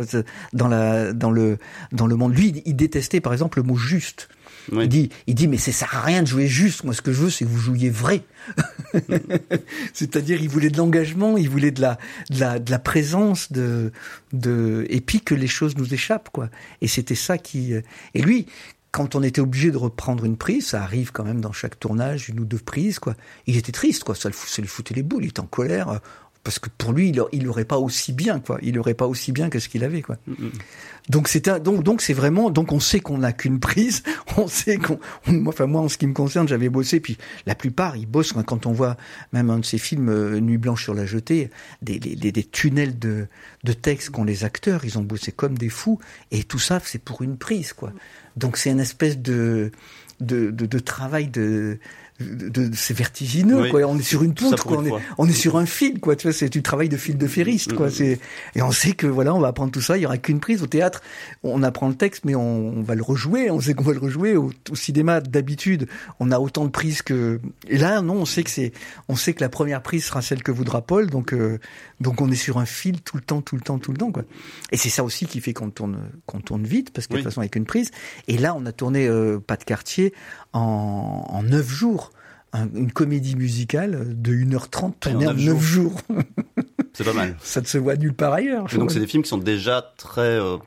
dans la, dans le, dans le monde. Lui, il- il détestait, par exemple, le mot juste. Oui. Il dit, il dit, mais ça sert à rien de jouer juste. Moi, ce que je veux, c'est que vous jouiez vrai. C'est-à-dire, il voulait de l'engagement, il voulait de la, de la, de la présence, de, de, et puis que les choses nous échappent, quoi. Et c'était ça qui, euh, et lui, quand on était obligé de reprendre une prise, ça arrive quand même dans chaque tournage, une ou deux prises, quoi. Il était triste, quoi. Ça ça lui foutait les boules. Il était en colère. Parce que pour lui, il, a- il aurait pas aussi bien, quoi. Il aurait pas aussi bien que ce qu'il avait, quoi. Mhm. Donc c'est un, donc donc c'est vraiment donc on sait qu'on n'a qu'une prise, on sait qu'on enfin moi en ce qui me concerne j'avais bossé puis la plupart ils bossent quand- quand on voit même un de ces films euh, Nuit blanche sur la jetée des, des, des- tunnels de de textes qu'ont les acteurs ils ont bossé comme des fous et tout ça c'est pour une prise quoi donc c'est une espèce de de, de, de travail de, de, de- c'est vertigineux Oui. quoi. On est sur une poutre quoi. une on est, on est sur un fil quoi. Tu vois c'est du travail de fil de ferriste quoi. Mhm. c'est et on sait que voilà on va apprendre tout ça. Il y aura qu'une prise au théâtre. On apprend le texte mais on, on va le rejouer. On sait qu'on va le rejouer au, au cinéma d'habitude. On a autant de prises que et là non on sait que c'est on sait que la première prise sera celle que voudra Paul. Donc euh, donc on est sur un fil tout le temps tout le temps tout le temps quoi. Et c'est ça aussi qui fait qu'on tourne qu'on tourne vite parce que de Oui. toute façon avec une prise. Et là on a tourné euh, pas de quartier en en neuf jours Un- une comédie musicale de 1h30 tournée en en neuf 9 jours. C'est pas mal. Ça ne se voit nulle part ailleurs. Donc c'est des films qui sont déjà très euh,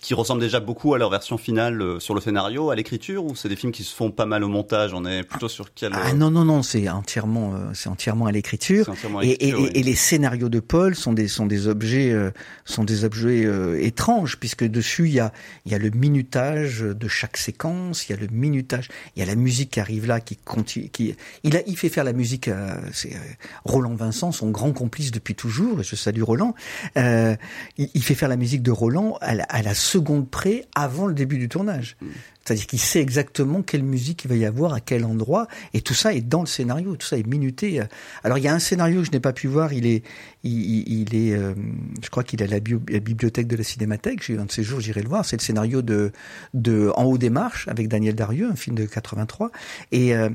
qui, ressemblent déjà beaucoup à leur version finale euh, sur le scénario, à l'écriture, ou c'est des films qui se font pas mal au montage? On est plutôt sur quel Ah euh, non, non, non, c'est entièrement, euh, c'est entièrement à l'écriture. Et, et, oui. et- les scénarios de Paul sont des sont des objets euh, sont des objets euh, étranges puisque dessus il y a il y a le minutage de chaque séquence, il y a le minutage, il y a la musique qui arrive là qui continue qui il a il fait faire la musique à c'est Roland Vincent son grand complice depuis toujours et je salue Roland. Euh, il, il fait faire la musique de Roland à la, à la seconde près avant le début du tournage. C'est-à-dire qu'il sait exactement quelle musique il va y avoir à quel endroit, et tout ça est dans le scénario, tout ça est minuté. Alors il y a un scénario que je n'ai pas pu voir, il est, il, est, euh, je crois qu'il est à la, bio- la bibliothèque de la Cinémathèque. J'ai un de ces jours, j'irai le voir. C'est le scénario de, de En haut des marches avec Daniel Darieux, un film de 83, et euh,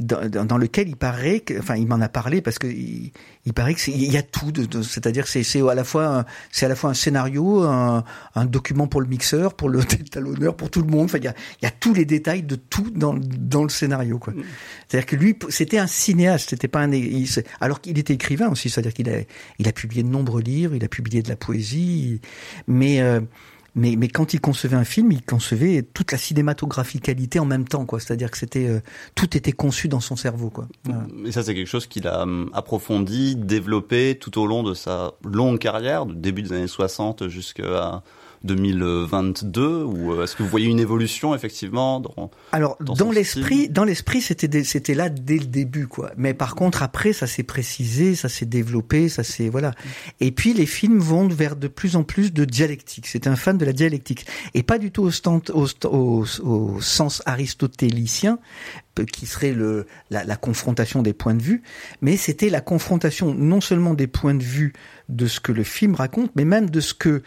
dans, dans- dans lequel il paraît, que, enfin, il m'en a parlé parce que il, il paraît que c'est- il y a tout, de, de- c'est-à-dire c'est c'est à la fois, un- c'est à la fois un scénario, un, un document pour le mixeur, pour le talonneur, pour tout le monde. Enfin, il y a, il y a tous les détails de tout dans, dans le scénario, quoi. C'est-à-dire que lui, c'était un cinéaste, c'était pas un, il- alors qu'il était écrivain aussi, c'est-à-dire qu'il a, il a publié de nombreux livres, il a publié de la poésie, mais euh, mais, mais quand il concevait un film, il concevait toute la cinématographicalité en même temps, quoi. C'est-à-dire que c'était euh, tout était conçu dans son cerveau, quoi. Et ça, c'est quelque chose qu'il a hum, approfondi, développé tout au long de sa longue carrière, du début des années 60 jusqu'à 2022 Ou euh, est-ce que vous voyez une évolution, effectivement dans... Alors Dans l'esprit, dans l'esprit, c'était c'était là dès le début, quoi. Mais par contre, après, ça s'est précisé, ça s'est développé, ça s'est voilà. Et puis les films vont vers de plus en plus de dialectique. C'est un fan de la dialectique et pas du tout au, stant- au, st- au- au sens aristotélicien euh, qui serait le la, la confrontation des points de vue, mais c'était la confrontation non seulement des points de vue de ce que le film raconte, mais même de ce que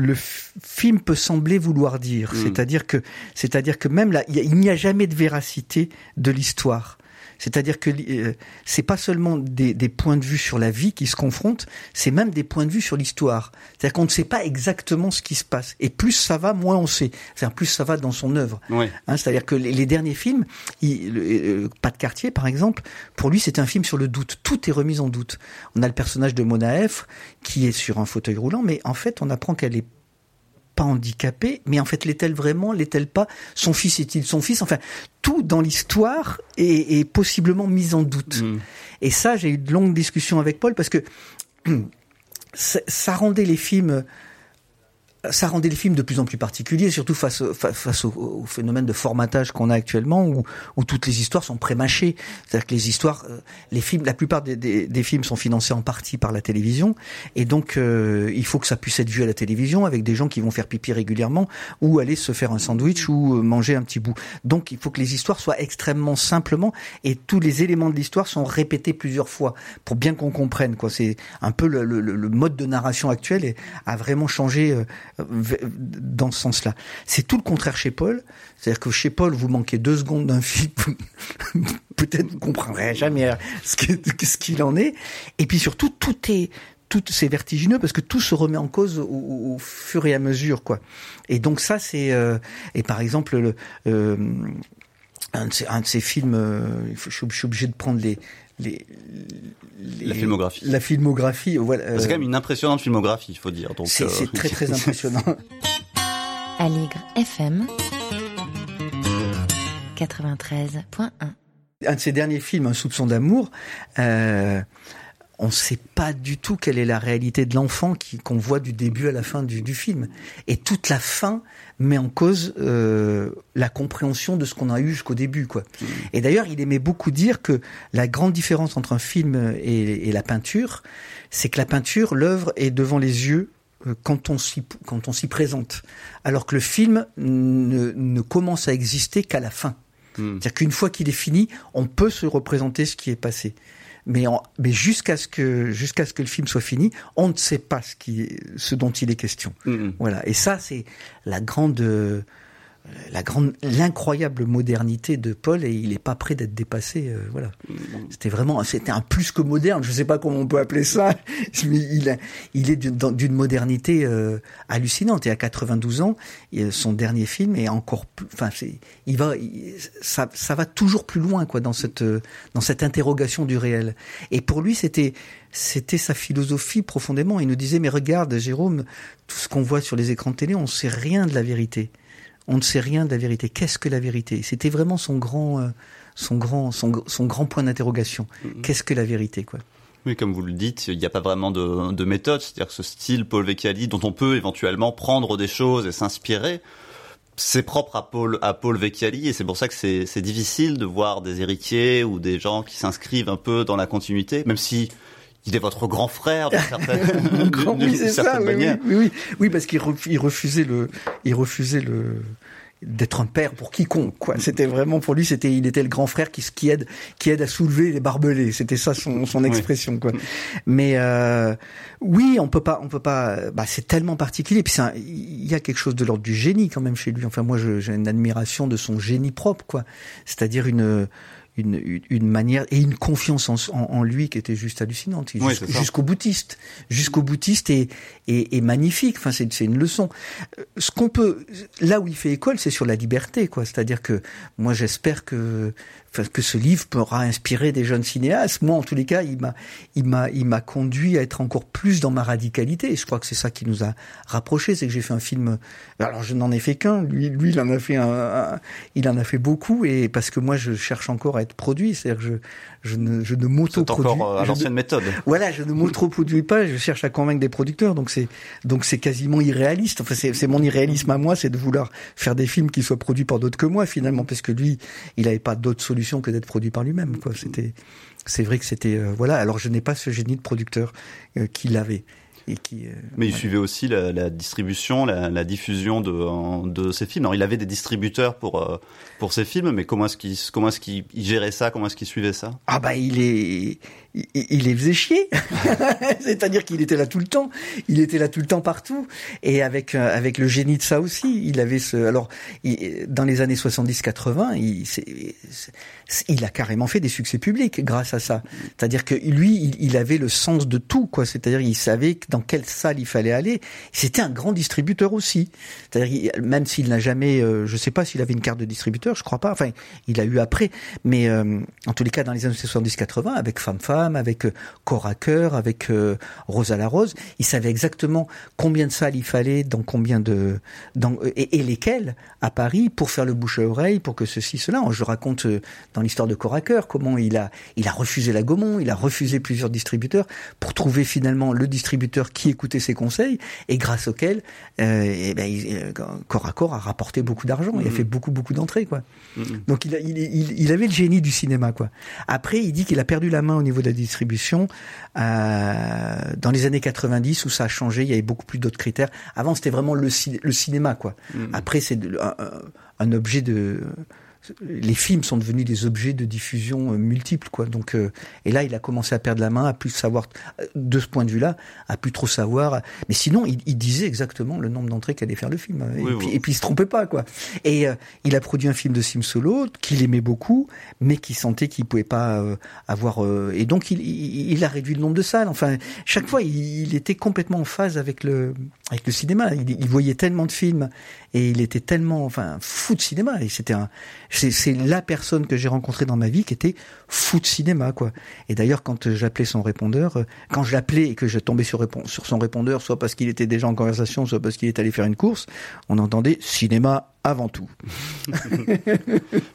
le film peut sembler vouloir dire. Mm. C'est-à-dire que, c'est-à-dire que même là, il y a- il n'y a jamais de véracité de l'histoire. C'est-à-dire que euh, c'est pas seulement des, des points de vue sur la vie qui se confrontent, c'est même des points de vue sur l'histoire. C'est-à-dire qu'on ne sait pas exactement ce qui se passe. Et plus ça va, moins on sait. C'est-à-dire plus ça va dans son œuvre. Oui. Hein, C'est-à-dire que les, les derniers films, il, euh, Pas de quartier par exemple, pour lui c'est un film sur le doute. Tout est remis en doute. On a le personnage de Mona F qui est sur un fauteuil roulant, mais en fait on apprend qu'elle est pas handicapée, mais en fait l'est-elle vraiment, l'est-elle pas? Son fils est-il son fils? Enfin, tout dans l'histoire est, est possiblement mis en doute. Mm. Et ça, j'ai eu de longues discussions avec Paul parce que ça, ça rendait les films ça rendait le film de plus en plus particulier, surtout face, face au, phénomène de formatage qu'on a actuellement, où, où toutes les histoires sont prémâchées. C'est-à-dire que les histoires, euh, les films, la plupart des, des, des, films sont financés en partie par la télévision, et donc euh, il faut que ça puisse être vu à la télévision avec des gens qui vont faire pipi régulièrement, ou aller se faire un sandwich ou euh, manger un petit bout. Donc il faut que les histoires soient extrêmement simplement, et tous les éléments de l'histoire sont répétés plusieurs fois pour bien qu'on comprenne. C'est un peu le, le, le, mode de narration actuel a vraiment changé dans ce sens-là. C'est tout le contraire chez Paul. C'est-à-dire que chez Paul, vous manquez deux secondes d'un film, peut-être vous comprendrez jamais ce qu'il en est. Et puis surtout, tout est tout c'est vertigineux parce que tout se remet en cause au, fur et à mesure quoi. Et donc ça c'est euh, et par exemple le, euh, un, de ces, un de ces films, euh, je, suis obligé de prendre les, les, la filmographie. La filmographie, voilà. c'est quand même une impressionnante filmographie, il faut dire. C'est euh, très très impressionnant. Aligre FM 93.1 Un de ses derniers films, Un soupçon d'amour, euh, on ne sait pas du tout quelle est la réalité de l'enfant qu'on voit du début à la fin du, du, film. Et toute la fin met en cause euh, la compréhension de ce qu'on a eu jusqu'au début. quoi. Mmh. Et d'ailleurs, il aimait beaucoup dire que la grande différence entre un film et, et la peinture, c'est que la peinture, l'œuvre est devant les yeux euh, quand on s'y quand on s'y présente, alors que le film ne, ne commence à exister qu'à la fin. Mmh. C'est-à-dire qu'une fois qu'il est fini, on peut se représenter ce qui est passé mais, mais jusqu'à ce que jusqu'à ce que le film soit fini, on ne sait pas ce qui ce dont il est question. Voilà. Et ça, c'est la grande la grande, l'incroyable modernité de Paul et il n'est pas prêt d'être dépassé. Euh, voilà, c'était vraiment, c'était un plus que moderne. Je ne sais pas comment on peut appeler ça, mais il, il est d'une modernité euh, hallucinante. Et à 92 ans, son dernier film est encore, plus, enfin, il va, ça, ça va toujours plus loin quoi dans cette dans cette interrogation du réel. Et pour lui, c'était c'était sa philosophie profondément. Il nous disait mais regarde Jérôme, tout ce qu'on voit sur les écrans de télé, on sait rien de la vérité on ne sait rien de la vérité. Qu'est-ce que la vérité? C'était vraiment son grand, euh, son grand, son, grand point d'interrogation. Mm-hmm. Qu'est-ce que la vérité, quoi? Oui, comme vous le dites, il n'y a pas vraiment de, méthode, c'est-à-dire que ce style Paul Vecchiali, dont on peut éventuellement prendre des choses et s'inspirer, c'est propre à Paul, à Paul Vecchiali, et c'est pour ça que c'est difficile de voir des héritiers ou des gens qui s'inscrivent un peu dans la continuité, même si il est votre grand frère d'une certaine, grand, oui, ça, manière. Oui, oui, oui, parce qu'il refusait le, il refusait le d'être un père pour quiconque quoi. C'était vraiment pour lui c'était il était le grand frère qui qui aide qui aide à soulever les barbelés. C'était ça son, son expression quoi. Mais euh, oui on peut pas on peut pas bah c'est tellement particulier. Puis il y a quelque chose de l'ordre du génie quand même chez lui. Enfin moi j'ai une admiration de son génie propre quoi. C'est-à-dire une une, une, manière et une confiance en, en, lui qui était juste hallucinante, jusqu'au boutiste, jusqu'au boutiste et, et, et, magnifique. Enfin, c'est une leçon. Euh, ce qu'on peut, là où il fait école, c'est sur la liberté, quoi. C'est-à-dire que moi, j'espère que que ce livre pourra inspirer des jeunes cinéastes. Moi, en tous les cas, il m'a, il m'a, il m'a conduit à être encore plus dans ma radicalité. Et je crois que c'est ça qui nous a rapprochés, c'est que j'ai fait un film. Alors, je n'en ai fait qu'un. Lui, lui, il en a fait un, il en a fait beaucoup. Et parce que moi, je cherche encore à être produit. C'est-à-dire que je, je ne, je ne m'auto-produis. encore à l'ancienne méthode. Voilà, je ne m'auto-produis pas. Je cherche à convaincre des producteurs. Donc c'est, donc c'est quasiment irréaliste. Enfin, c'est, c'est mon irréalisme à moi, c'est de vouloir faire des films qui soient produits par d'autres que moi, finalement, parce que lui, il n'avait pas d'autre solution que d'être produit par lui-même. Quoi. C'était, c'est vrai que c'était, euh, voilà. Alors je n'ai pas ce génie de producteur euh, qu'il avait. Qui, euh, Mais il suivait aussi la, la distribution, la, la, diffusion de, de ses films. Alors il avait des distributeurs pour pour ses films, mais comment est-ce qu'il comment est-ce qu'il gérait ça Comment est-ce qu'il suivait ça? Ah bah il est il, les faisait chier. C'est-à-dire qu'il était là tout le temps. Il était là tout le temps partout. Et avec euh, avec le génie de ça aussi, il avait ce. Alors, dans les années 70-80, il, il a carrément fait des succès publics grâce à ça. C'est-à-dire que lui, il, avait le sens de tout, quoi. C'est-à-dire, il savait dans quelle salle il fallait aller. C'était un grand distributeur aussi. C'est-à-dire, même s'il n'a jamais, euh, je sais pas s'il avait une carte de distributeur, je crois pas. Enfin, il a eu après. Mais euh, en tous les cas, dans les années 70-80, avec Femme Femme avec euh, Corps à Cœur, avec euh, Rosa la Rose. Il savait exactement combien de salles il fallait, dans combien de, dans, et, lesquelles à Paris pour faire le bouche à oreille, pour que ceci, cela. Je raconte euh, dans l'histoire de Corps à Cœur comment il a, il a refusé la Gaumont, il a refusé plusieurs distributeurs pour trouver finalement le distributeur qui écoutaient ses conseils et grâce auxquels, euh, eh ben, il, corps à corps a rapporté beaucoup d'argent. Il a fait beaucoup beaucoup d'entrées quoi. Donc il, il, il, avait le génie du cinéma quoi. Après, il dit qu'il a perdu la main au niveau de la distribution euh, dans les années 90 où ça a changé. Il y avait beaucoup plus d'autres critères. Avant, c'était vraiment le, le cinéma quoi. Après, c'est un, un objet de les films sont devenus des objets de diffusion euh, multiples, quoi. Donc, euh, et là, il a commencé à perdre la main, à plus savoir, euh, de ce point de vue-là, à plus trop savoir. Mais sinon, il, il disait exactement le nombre d'entrées qu'allait faire le film. et, puis, et, puis, il se trompait pas, quoi. Et il a produit un film de Sim Solo qu'il aimait beaucoup, mais qui sentait qu'il pouvait pas avoir. et donc, il, il, a réduit le nombre de salles. Enfin, chaque fois, il, était complètement en phase avec le avec le cinéma. Il, voyait tellement de films et il était tellement, enfin, fou de cinéma. Et c'était c'est la personne que j'ai rencontrée dans ma vie qui était fou de cinéma, quoi. Et d'ailleurs, quand j'appelais son répondeur, euh, quand je l'appelais et que je tombais sur, sur son répondeur, soit parce qu'il était déjà en conversation, soit parce qu'il est allé faire une course, on entendait cinéma avant tout.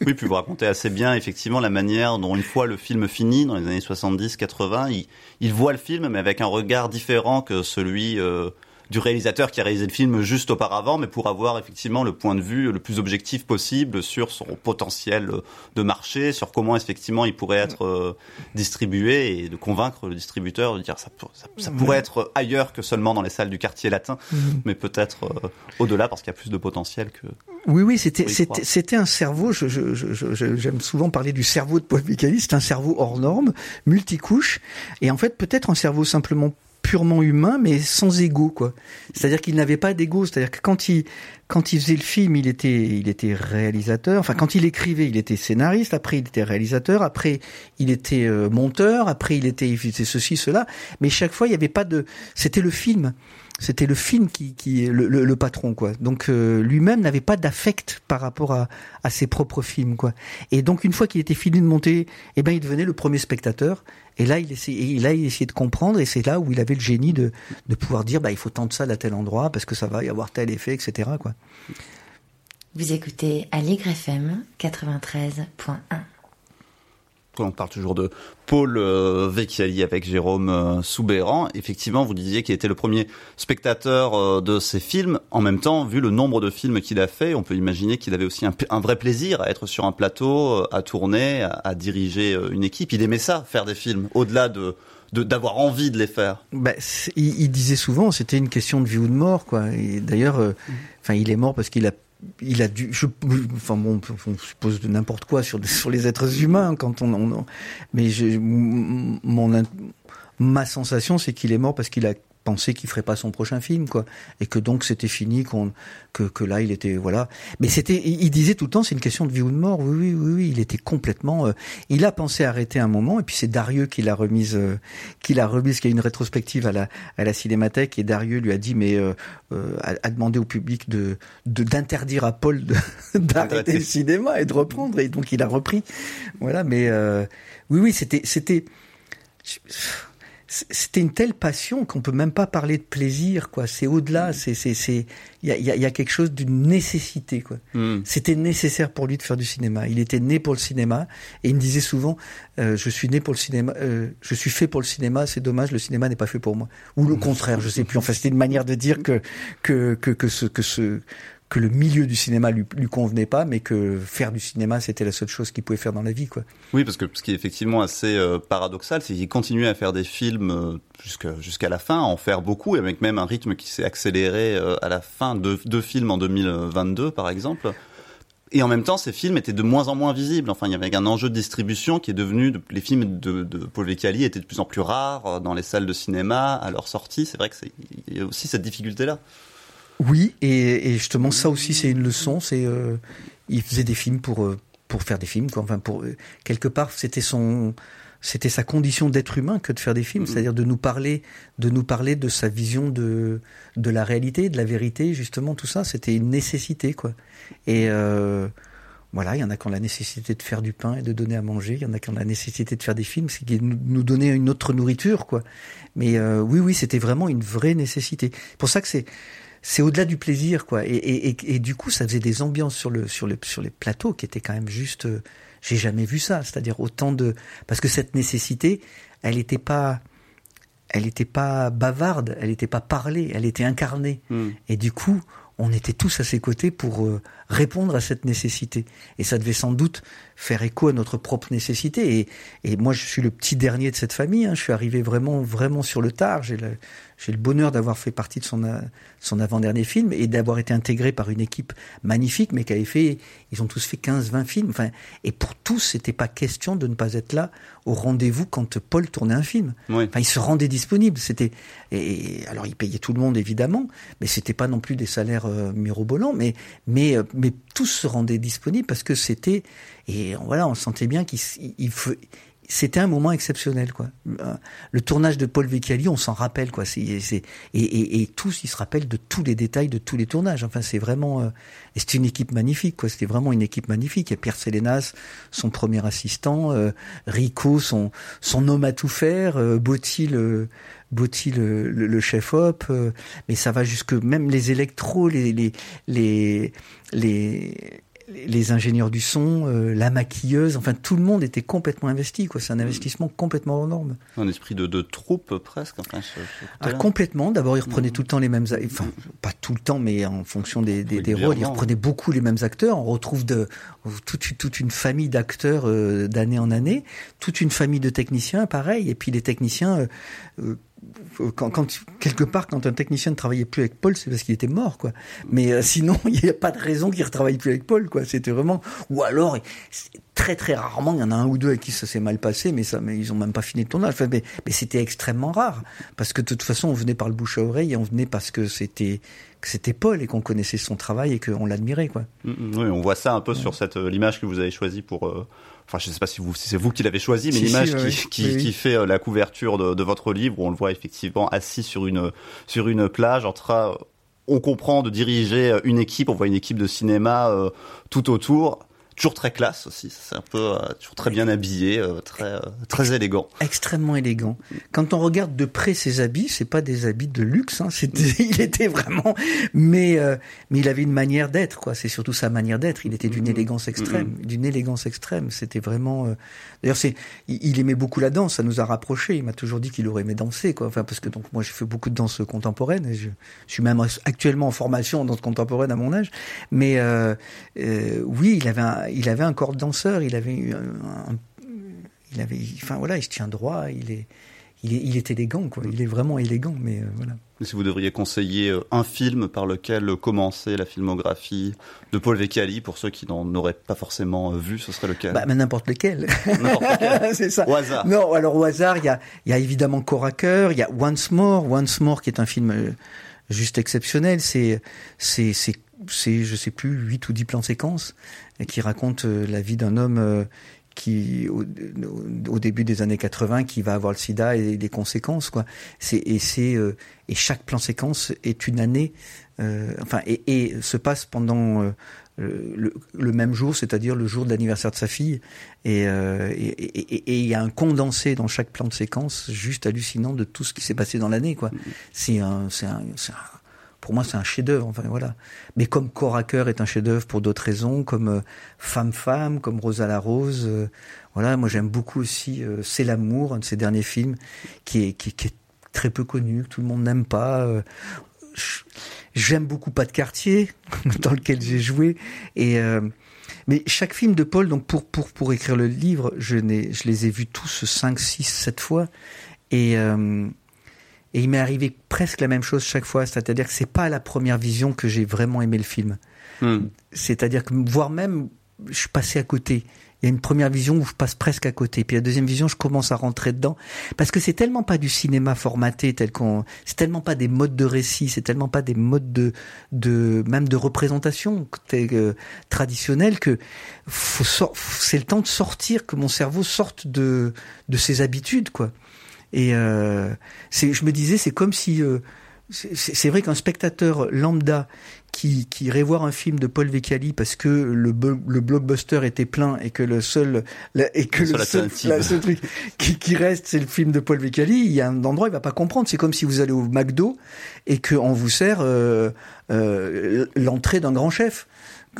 oui, puis vous racontez assez bien effectivement la manière dont une fois le film fini, dans les années 70-80, il, il, voit le film mais avec un regard différent que celui euh, du réalisateur qui a réalisé le film juste auparavant, mais pour avoir effectivement le point de vue le plus objectif possible sur son potentiel de marché, sur comment effectivement il pourrait être euh, distribué et de convaincre le distributeur de dire ça, ça, ça pourrait être ailleurs que seulement dans les salles du quartier latin, mhm. mais peut-être euh, au-delà parce qu'il y a plus de potentiel que. Oui, oui, c'était c'était un cerveau. J'aime je, je, souvent parler du cerveau de Paul Micali. C'est un cerveau hors norme, multicouche, et en fait peut-être un cerveau simplement purement humain, mais sans ego, quoi. C'est-à-dire qu'il n'avait pas d'ego. C'est-à-dire que quand il, quand il faisait le film, il était, il était réalisateur. Enfin, quand il écrivait, il était scénariste. Après, il était réalisateur. Après, il était euh, monteur. Après, il était, il faisait ceci, cela. Mais chaque fois, il n'y avait pas de, c'était le film c'était le film qui, qui le, le, patron quoi. Donc euh, lui-même n'avait pas d'affect par rapport à, à, ses propres films quoi. Et donc une fois qu'il était fini de monter, eh ben il devenait le premier spectateur. Et là il essayait, là il essayait de comprendre et c'est là où il avait le génie de, de pouvoir dire bah il faut tendre ça à tel endroit parce que ça va y avoir tel effet etc quoi. Vous écoutez Allegre FM 93.1 on parle toujours de Paul euh, Vecchiali avec Jérôme euh, Soubéran. Effectivement, vous disiez qu'il était le premier spectateur euh, de ces films. En même temps, vu le nombre de films qu'il a fait, on peut imaginer qu'il avait aussi un, vrai plaisir à être sur un plateau, à tourner, à, diriger une équipe. Il aimait ça, faire des films, au-delà de d'avoir envie de les faire. Bah, il, disait souvent, c'était une question de vie ou de mort, quoi. D'ailleurs, mm. enfin, il est mort parce qu'il a il a dû, je, enfin bon, on suppose de n'importe quoi sur, sur les êtres humains quand on, on mais mon, ma sensation c'est qu'il est mort parce qu'il a pensait qu'il ferait pas son prochain film quoi. Et que donc c'était fini qu'on que, que là il était voilà. Mais c'était il disait tout le temps c'est une question de vie ou de mort. Oui oui oui, oui il était complètement euh, il a pensé arrêter un moment et puis c'est Darieux qui l'a remise euh, qui l'a remise qui a une rétrospective à la à la cinémathèque et Darieux lui a dit mais euh, euh a, demandé au public de d'interdire à Paul d'arrêter le cinéma et de reprendre et donc il a repris. Voilà mais oui oui c'était c'était c'était une telle passion qu'on peut même pas parler de plaisir quoi c'est au-delà mm. c'est c'est c'est il y a, y a quelque chose d'une nécessité quoi mm. c'était nécessaire pour lui de faire du cinéma il était né pour le cinéma et il me disait souvent euh, je suis né pour le cinéma euh, je suis fait pour le cinéma c'est dommage le cinéma n'est pas fait pour moi ou le mm. contraire je sais plus enfin c'était une manière de dire que que que que ce que ce que le milieu du cinéma lui, lui convenait pas, mais que faire du cinéma c'était la seule chose qu'il pouvait faire dans la vie, quoi. Oui, parce que ce qui est effectivement assez euh, paradoxal, c'est qu'il continuait à faire des films euh, jusqu'à la fin, à en faire beaucoup, et avec même un rythme qui s'est accéléré euh, à la fin de deux films en 2022, par exemple. Et en même temps, ces films étaient de moins en moins visibles. Enfin, il y avait un enjeu de distribution qui est devenu, les films de, de Paul Vecchiali étaient de plus en plus rares dans les salles de cinéma à leur sortie. C'est vrai que c'est, aussi cette difficulté-là. Oui, et, et, justement ça aussi c'est une leçon. C'est euh, il faisait des films pour euh, pour faire des films. Quoi. Enfin pour euh, quelque part c'était son c'était sa condition d'être humain que de faire des films, mm-hmm. c'est-à-dire de nous parler de nous parler de sa vision de de la réalité, de la vérité. Justement tout ça c'était une nécessité quoi. Et euh, voilà, il y en a qui ont la nécessité de faire du pain et de donner à manger. Il y en a qui ont la nécessité de faire des films, c'est nous donner une autre nourriture, quoi. Mais euh, oui, oui, c'était vraiment une vraie nécessité. Pour ça que c'est c'est au-delà du plaisir, quoi. Et, et, et, du coup, ça faisait des ambiances sur le sur le sur les plateaux qui étaient quand même juste. Euh, j'ai jamais vu ça. C'est-à-dire autant de parce que cette nécessité, elle n'était pas elle n'était pas bavarde, elle n'était pas parlée, elle était incarnée. Hmm. Et du coup, on était tous à ses côtés pour euh, répondre à cette nécessité. Et ça devait sans doute faire écho à notre propre nécessité. Et, et moi, je suis le petit dernier de cette famille. hein. Je suis arrivé vraiment, vraiment sur le tard. J'ai le, j'ai le bonheur d'avoir fait partie de son, euh, son avant-dernier film et d'avoir été intégré par une équipe magnifique, mais qui avait fait, ils ont tous fait 15, 20 films. Enfin, et pour tous, c'était pas question de ne pas être là au rendez-vous quand Paul tournait un film. Oui. Enfin, il se rendait disponible. C'était et alors il payait tout le monde évidemment, mais c'était pas non plus des salaires euh, mirobolants, mais mais euh, mais tous se rendaient disponibles parce que c'était et voilà, on sentait bien qu'il fe- c'était un moment exceptionnel quoi. Euh, Le tournage de Paul Vecchiali, on s'en rappelle quoi. C'est c'est et, et, et tous ils se rappellent de tous les détails de tous les tournages. Enfin, c'est vraiment euh, c'était une équipe magnifique quoi. C'était vraiment une équipe magnifique. Et Pierre Sélénas, son premier assistant, euh, Rico, son son homme à tout faire, euh, Botti le Botti le, le, chef op, euh, mais ça va jusque même les électros, les les les, les ingénieurs du son, euh, la maquilleuse, enfin tout le monde était complètement investi quoi. C'est un investissement complètement hors norme. Un esprit de, de troupe presque. Enfin, je- Ah, complètement. D'abord, il reprenait Mhm. tout le temps les mêmes, enfin pas tout le temps, mais en fonction des, des, des rôles, il Régulièrement. reprenait beaucoup les mêmes acteurs. On retrouve de toute, toute une famille d'acteurs euh, d'année en année, toute une famille de techniciens, pareil. Et puis les techniciens, euh, euh, quand, quelque part, quand un technicien ne travaillait plus avec Paul, c'est parce qu'il était mort, quoi. Mais euh, sinon, il n'y a pas de raison qu'il ne retravaille plus avec Paul, quoi. C'était vraiment, ou alors très très rarement, il y en a un ou deux avec qui ça s'est mal passé, mais ça, mais ils ont même pas fini le tournage. Mais mais c'était extrêmement rare parce que de toute façon, on venait par le bouche à oreille et on venait parce que c'était que c'était Paul et qu'on connaissait son travail et qu'on l'admirait, quoi. Mm, mm, Oui, on voit ça un peu sur cette euh, l'image que vous avez choisie pour. euh, Enfin, je ne sais pas si, vous, si c'est vous qui l'avez choisie, mais Si, l'image qui, qui, Oui, qui fait euh, la couverture de, de votre livre, où on le voit effectivement assis sur une sur une plage, en train, on comprend de diriger euh, une équipe. On voit une équipe de cinéma euh, tout autour. Toujours très classe aussi. C'est un peu euh, toujours très bien habillé, euh, très euh, très élégant. extrêmement élégant. Quand on regarde de près ses habits, c'est pas des habits de luxe, hein, c'était, il était vraiment, mais euh, mais il avait une manière d'être, quoi. C'est surtout sa manière d'être. Il était d'une Mhm. élégance extrême, d'une élégance extrême. C'était vraiment. euh, D'ailleurs, c'est, il, aimait beaucoup la danse. Ça nous a rapprochés. Il m'a toujours dit qu'il aurait aimé danser, quoi. Enfin, parce que donc moi, j'ai fait beaucoup de danse contemporaine. Et je, je suis même actuellement en formation en danse contemporaine à mon âge. Mais euh, euh, oui, il avait un, il avait un corps de danseur. Il avait eu un, un il avait, enfin voilà, il se tient droit, il est, il est, il est élégant, quoi. Il est vraiment élégant, mais euh, voilà. Si vous devriez conseiller euh, un film par lequel commencer la filmographie de Paul Vecchiali pour ceux qui n'en auraient pas forcément euh, vu, ce serait lequel? Bah, mais n'importe lequel. Lequel. c'est ça. Au hasard. Non, alors au hasard, il y a, y a évidemment Corps à cœur, il y a Once More, Once More qui est un film euh, juste exceptionnel. C'est, c'est, c'est, je sais plus, huit ou dix plans séquences et qui raconte euh, la vie d'un homme euh, qui, au, au début des années 80, qui va avoir le sida et les conséquences, quoi. C'est, et c'est, euh, et chaque plan séquence est une année, euh, enfin, et, et se passe pendant euh, le, le même jour, c'est-à-dire le jour de l'anniversaire de sa fille. Et euh, et- et- et- et il y a un condensé dans chaque plan de séquence juste hallucinant de tout ce qui s'est passé dans l'année. quoi. C'est un, c'est un, c'est un- pour moi, c'est un chef-d'œuvre. Enfin voilà. Mais comme Corps à cœur est un chef-d'œuvre pour d'autres raisons, comme euh, Femme Femme, comme Rosa la Rose. euh, voilà, moi j'aime beaucoup aussi euh, C'est l'amour, un de ses derniers films, qui est, qui, qui est très peu connu, que tout le monde n'aime pas. J'aime beaucoup Pas de quartier, dans lequel j'ai joué. Et mais chaque film de Paul, donc pour pour pour écrire le livre, je je les ai vus tous 5, 6, 7 fois. Et et il m'est arrivé presque la même chose chaque fois, c'est-à-dire que c'est pas la première vision que j'ai vraiment aimé le film. Hmm. C'est-à-dire que voire même je suis passé à côté. Il y a une première vision où je passe presque à côté, puis la deuxième vision, je commence à rentrer dedans, parce que c'est tellement pas du cinéma formaté tel qu'on, c'est tellement pas des modes de récit, c'est tellement pas des modes de, de même de représentation euh, traditionnels que faut sor- c'est le temps de sortir, que mon cerveau sorte de de ses habitudes, quoi. Et euh, je me disais, c'est comme si euh, c'est vrai qu'un spectateur lambda qui, qui irait voir un film de Paul Vecchiali parce que le, le blockbuster était plein et que le seul la- et que Le seul la seul truc qui, qui reste c'est le film de Paul Vecchiali. Il y a un endroit il va pas comprendre. C'est comme si vous allez au McDo et que on vous sert euh, euh, l'entrée d'un grand chef.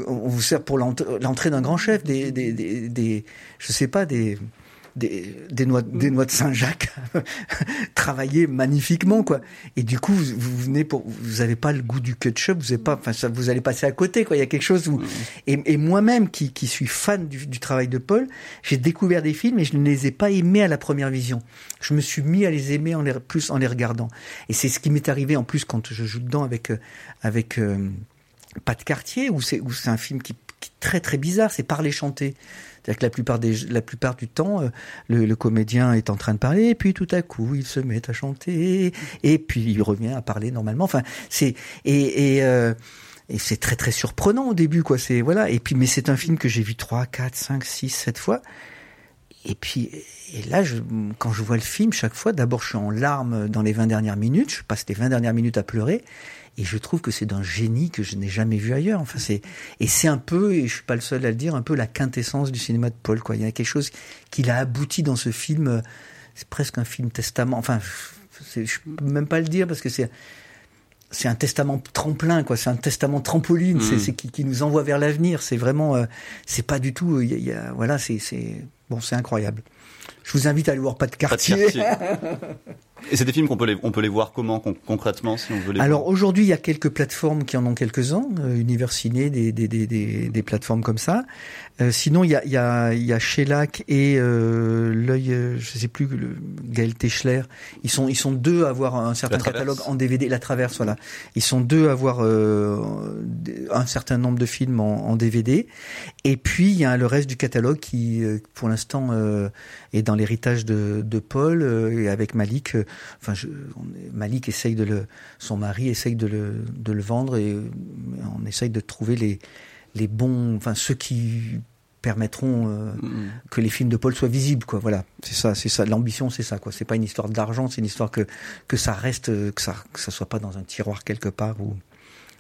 On vous sert pour l'ent- l'entrée d'un grand chef des, des, des, des je sais pas des des, des noix, des noix de Saint-Jacques travaillées magnifiquement, quoi. Et du coup, vous, vous venez pour, vous avez pas le goût du ketchup, vous avez pas, enfin, ça, vous allez passer à côté, quoi. Il y a quelque chose où, et, et moi-même, qui, qui suis fan du, du travail de Paul, j'ai découvert des films et je ne les ai pas aimés à la première vision. Je me suis mis à les aimer en les, plus en les regardant. Et c'est ce qui m'est arrivé en plus quand je joue dedans avec, euh, avec, euh, Pas de quartier, où c'est, où c'est un film qui, qui est très très bizarre, c'est parler chanter. C'est-à-dire que la plupart, du temps, euh, le, comédien est en train de parler, et puis tout à coup, il se met à chanter, et puis il revient à parler normalement. Enfin, c'est et, et, euh, c'est très très surprenant au début, quoi. C'est voilà. Et puis, mais c'est un film que j'ai vu trois, quatre, cinq, six, sept fois. Et puis, et là, quand je vois le film, chaque fois, d'abord, je suis en larmes dans les 20 dernières minutes. Je passe les 20 dernières minutes à pleurer. Et je trouve que c'est d'un génie que je n'ai jamais vu ailleurs. Enfin, c'est et c'est un peu, et je suis pas le seul à le dire, un peu la quintessence du cinéma de Paul. Quoi, il y a quelque chose qu'il a abouti dans ce film. C'est presque un film testament. Enfin, je peux même pas le dire parce que c'est c'est un testament tremplin, quoi. C'est un testament trampoline. Mmh. C'est qui, qui, nous envoie vers l'avenir. C'est vraiment, euh, c'est pas du tout. Il y a, il y a, voilà, c'est bon, c'est incroyable. Je vous invite à aller voir Pas de quartier. Pas de quartier. Et c'est des films qu'on peut les, on peut les voir comment con, concrètement si on veut les Alors aujourd'hui, il y a quelques plateformes qui en ont quelques-uns, euh, Univers Ciné, des, des, des, des, des plateformes comme ça. Euh, sinon, il y a, il y a, il y a Shellac et euh, l'œil, euh, je sais plus, le, Gaël Techler. Ils sont, ils sont deux à avoir un certain catalogue en DVD. La Traverse, voilà. Ils sont deux à avoir euh, un certain nombre de films en, en, DVD. Et puis il y a le reste du catalogue qui, euh, pour l'instant, est dans l'héritage de, de Paul et avec Malik enfin, je, on, Malik essaye de le, son mari essaye de le, de le vendre et on essaye de trouver les, les bons, enfin ceux qui permettront euh, mmh. que les films de Paul soient visibles, quoi. Voilà, c'est ça, c'est ça. L'ambition, c'est ça, quoi. C'est pas une histoire d'argent, c'est une histoire que que ça reste, que ça que ça soit pas dans un tiroir quelque part ou.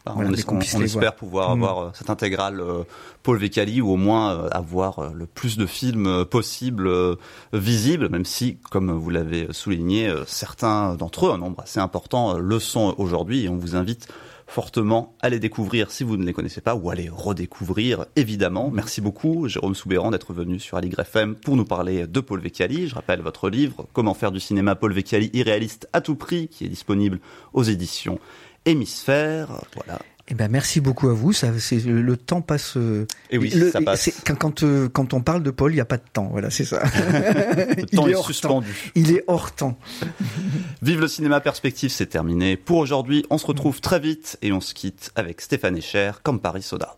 Enfin, voilà, on, on, on espère pouvoir mmh. avoir cette intégrale euh, Paul Vecali ou au moins euh, avoir euh, le plus de films euh, possible euh, visibles, même si, comme vous l'avez souligné, euh, certains d'entre eux, un nombre assez important, le sont aujourd'hui et on vous invite fortement à les découvrir si vous ne les connaissez pas ou à les redécouvrir évidemment. Merci beaucoup Jérôme Soubéran d'être venu sur Aligre FM pour nous parler de Paul Vecchiali. Je rappelle votre livre Comment faire du cinéma Paul Vecchiali irréaliste à tout prix qui est disponible aux éditions Hémisphère. Voilà. Eh ben merci beaucoup à vous. Ça, c'est le, le temps passe. Euh, et oui, le, ça passe. Quand quand, euh, quand on parle de Paul, il n'y a pas de temps. Voilà, c'est ça. le temps est, est suspendu. Temps. Il est hors temps. Vive le cinéma perspective, c'est terminé pour aujourd'hui. On se retrouve très vite et on se quitte avec Stéphane Echer comme Paris Soda.